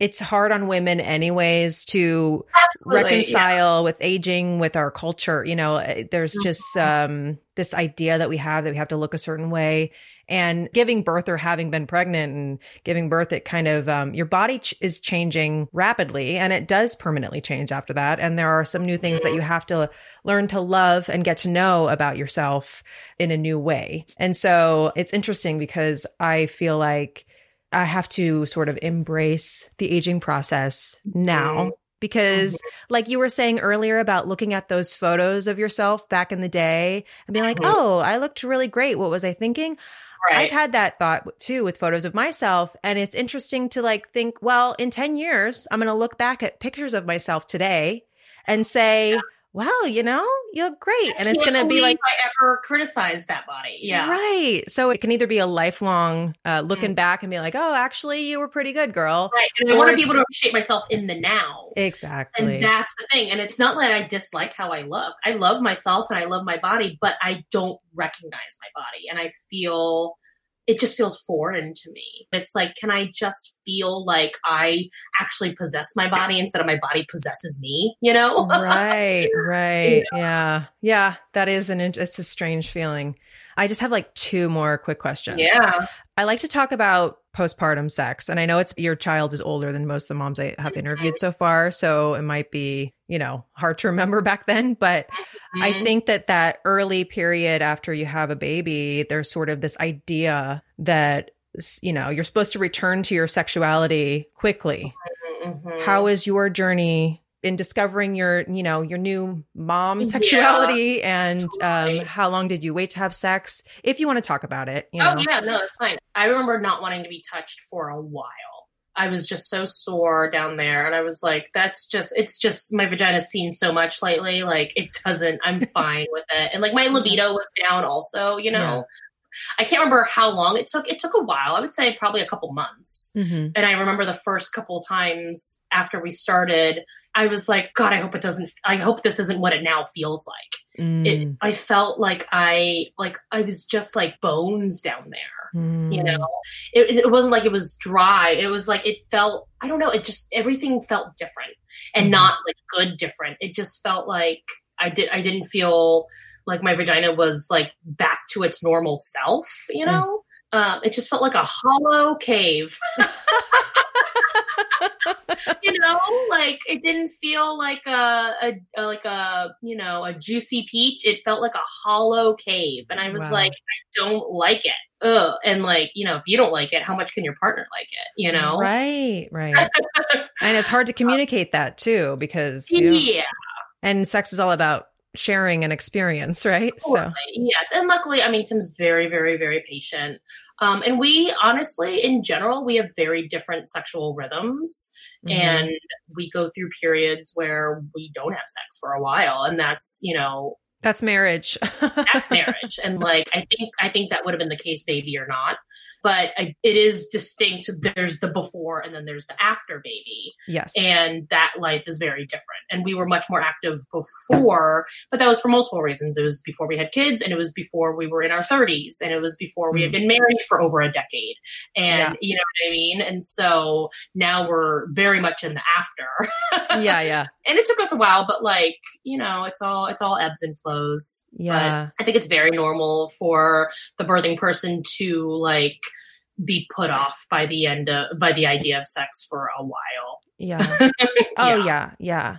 it's hard on women anyways to Absolutely, reconcile yeah. with aging with our culture you know eh, there's mm-hmm. just um, this idea that we have that we have to look a certain way and giving birth or having been pregnant and giving birth it kind of um, your body ch- is changing rapidly and it does permanently change after that and there are some new things that you have to learn to love and get to know about yourself in a new way and so it's interesting because i feel like i have to sort of embrace the aging process now mm-hmm. because mm-hmm. like you were saying earlier about looking at those photos of yourself back in the day and being like mm-hmm. oh i looked really great what was i thinking Right. I've had that thought too with photos of myself. And it's interesting to like think, well, in 10 years, I'm going to look back at pictures of myself today and say, yeah wow, you know, you look great. And it's going to be like, I ever criticized that body. Yeah. Right. So it can either be a lifelong uh, looking mm. back and be like, oh, actually, you were pretty good, girl. Right. And I want to be able to appreciate myself in the now. Exactly. And that's the thing. And it's not that I dislike how I look. I love myself and I love my body, but I don't recognize my body. And I feel it just feels foreign to me. It's like, can I just feel like I actually possess my body instead of my body possesses me, you know? right, <laughs> right. You know? Yeah. Yeah. That is an, it's a strange feeling. I just have like two more quick questions. Yeah. I like to talk about postpartum sex. And I know it's your child is older than most of the moms I have interviewed so far. So it might be, you know, hard to <laughs> remember back then. But mm-hmm. I think that that early period after you have a baby, there's sort of this idea that, you know, you're supposed to return to your sexuality quickly. Mm-hmm. How is your journey in discovering your you know your new mom sexuality yeah. and um, how long did you wait to have sex if you want to talk about it you oh, know. oh yeah no that's fine i remember not wanting to be touched for a while i was just so sore down there and i was like that's just it's just my vagina's seen so much lately like it doesn't i'm <laughs> fine with it and like my libido was down also you know yeah. I can't remember how long it took. It took a while. I would say probably a couple months. Mm-hmm. And I remember the first couple times after we started, I was like, God, I hope it doesn't, I hope this isn't what it now feels like. Mm. It, I felt like I, like I was just like bones down there, mm. you know, it, it wasn't like it was dry. It was like, it felt, I don't know. It just, everything felt different and mm. not like good different. It just felt like I did, I didn't feel like my vagina was like back to its normal self, you mm. know? Um, it just felt like a hollow cave. <laughs> <laughs> you know, like it didn't feel like a, a, a, like a you know a juicy peach. It felt like a hollow cave, and I was wow. like, I don't like it. Ugh. And like you know, if you don't like it, how much can your partner like it? You know, right, right. <laughs> and it's hard to communicate that too because you know, yeah, and sex is all about sharing an experience, right? Totally. So yes, and luckily, I mean, Tim's very, very, very patient. Um, and we honestly, in general, we have very different sexual rhythms. Mm-hmm. And we go through periods where we don't have sex for a while. And that's, you know, that's marriage. <laughs> that's marriage. And like, I think, I think that would have been the case, baby or not but I, it is distinct. There's the before and then there's the after baby. Yes. And that life is very different. And we were much more active before, but that was for multiple reasons. It was before we had kids and it was before we were in our 30s and it was before we had mm. been married for over a decade. And yeah. you know what I mean? And so now we're very much in the after. <laughs> yeah, yeah. And it took us a while, but like, you know, it's all it's all ebbs and flows. Yeah. But I think it's very normal for the birthing person to like be put off by the end of, by the idea of sex for a while. Yeah. <laughs> oh yeah. yeah. yeah.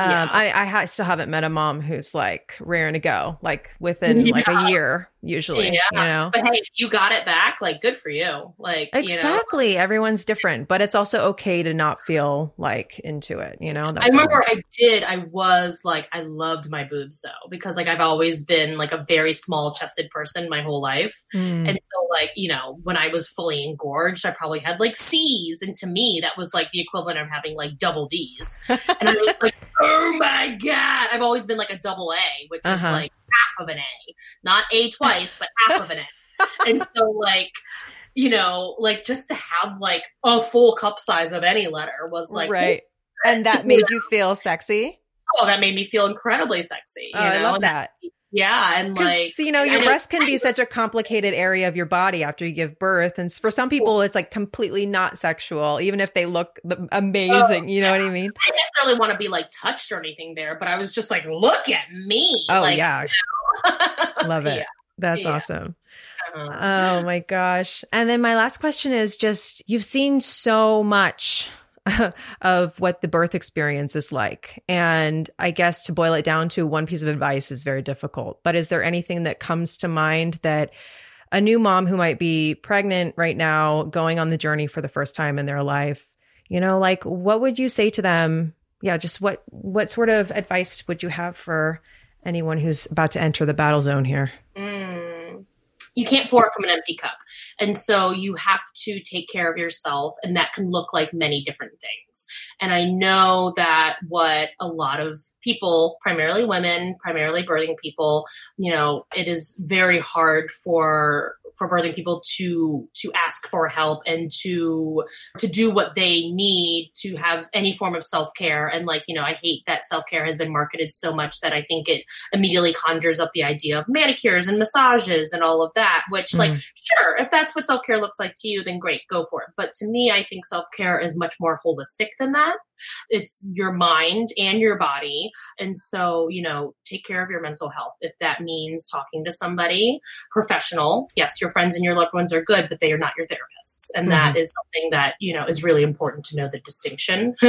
Um, yeah. I, I still haven't met a mom who's like raring to go, like within yeah. like a year usually. Yeah. You know? But hey, you got it back, like good for you. Like Exactly. You know? Everyone's different, but it's also okay to not feel like into it, you know? That's I remember I did, I was like, I loved my boobs though, because like I've always been like a very small chested person my whole life. Mm. And so like, you know, when I was fully engorged, I probably had like C's. And to me, that was like the equivalent of having like double D's. and I was like, <laughs> oh my God. I've always been like a double A, which uh-huh. is like half of an A, not A twice, but half of an A. <laughs> And so, like, you know, like just to have like a full cup size of any letter was like, right. And that made you feel sexy? Oh, that made me feel incredibly sexy. Oh, I love that. Yeah, and like you know, your breast can be such a complicated area of your body after you give birth, and for some people, it's like completely not sexual, even if they look amazing. Oh, you know yeah. what I mean? I necessarily want to be like touched or anything there, but I was just like, look at me. Oh like, yeah, you <laughs> know? love it. Yeah. That's yeah. awesome. Uh-huh. Oh my gosh. And then my last question is just you've seen so much <laughs> of what the birth experience is like. And I guess to boil it down to one piece of advice is very difficult. But is there anything that comes to mind that a new mom who might be pregnant right now, going on the journey for the first time in their life, you know, like what would you say to them? Yeah, just what what sort of advice would you have for anyone who's about to enter the battle zone here? Mm you can't pour from an empty cup. And so you have to take care of yourself, and that can look like many different things. And I know that what a lot of people, primarily women, primarily birthing people, you know, it is very hard for for birthing people to to ask for help and to to do what they need to have any form of self-care. And like you know i hate that self-care has been marketed so much that i think it immediately conjures up the idea of manicures and massages and all of that which mm. like sure if that's what self-care looks like to you then great go for it. But to me i think self-care is much more holistic than that it's your mind and your body. And so, you know, take care of your mental health. If that means talking to somebody professional, yes, your friends and your loved ones are good, but they are not your therapists. And mm-hmm. that is something that, you know, is really important to know the distinction. <laughs>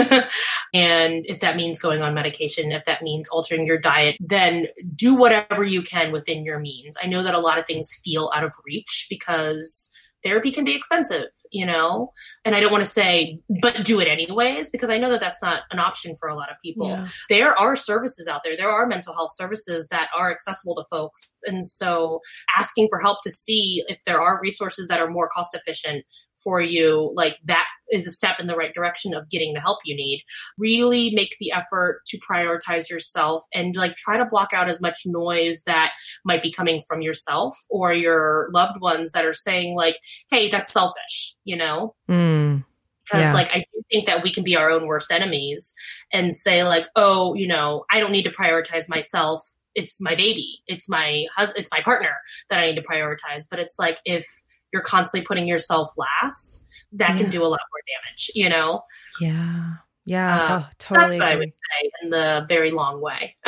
and if that means going on medication, if that means altering your diet, then do whatever you can within your means. I know that a lot of things feel out of reach because therapy can be expensive, you know? And I don't want to say, but do it anyways, because I know that that's not an option for a lot of people. Yeah. There are services out there. There are mental health services that are accessible to folks. And so asking for help to see if there are resources that are more cost efficient for you, like that is a step in the right direction of getting the help you need. Really make the effort to prioritize yourself and like try to block out as much noise that might be coming from yourself or your loved ones that are saying like, Hey, that's selfish, you know? Mm because yeah. like i do think that we can be our own worst enemies and say like oh you know i don't need to prioritize myself it's my baby it's my husband it's my partner that i need to prioritize but it's like if you're constantly putting yourself last, that yeah. can do a lot more damage, you know? Yeah. Yeah. Uh, oh, totally. That's what I would say in the very long way. <laughs>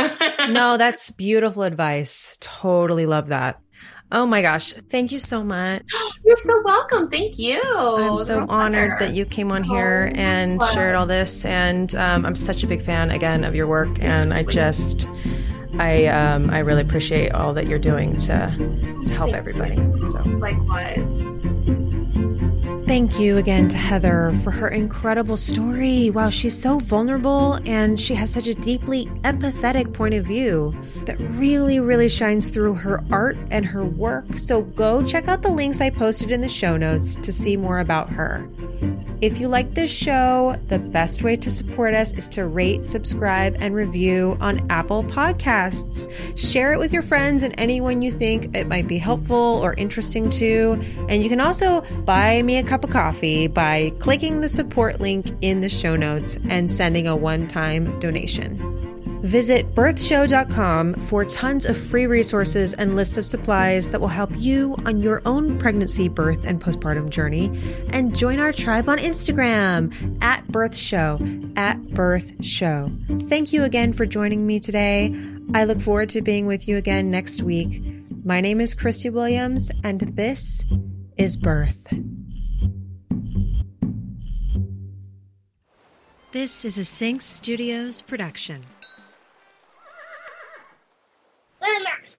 no, that's beautiful advice. Totally love that. Oh my gosh. Thank you so much. <gasps> You're so welcome. Thank you. I'm so honored that you came on here oh, and shared all this. And um, I'm such a big fan, again, of your work. And I just. I um, I really appreciate all that you're doing to to help Thank everybody. You. So likewise. Thank you again to Heather for her incredible story. Wow, she's so vulnerable and she has such a deeply empathetic point of view that really, really shines through her art and her work. So go check out the links I posted in the show notes to see more about her. If you like this show, the best way to support us is to rate, subscribe, and review on Apple Podcasts. Share it with your friends and anyone you think it might be helpful or interesting to. And you can also buy me a cup of coffee by clicking the support link in the show notes and sending a one time donation. Visit birthshow.com for tons of free resources and lists of supplies that will help you on your own pregnancy, birth, and postpartum journey. And join our tribe on Instagram at birthshow, at birthshow. Thank you again for joining me today. I look forward to being with you again next week. My name is Christy Williams, and this is Birth. This is a Sync Studios production. Climax.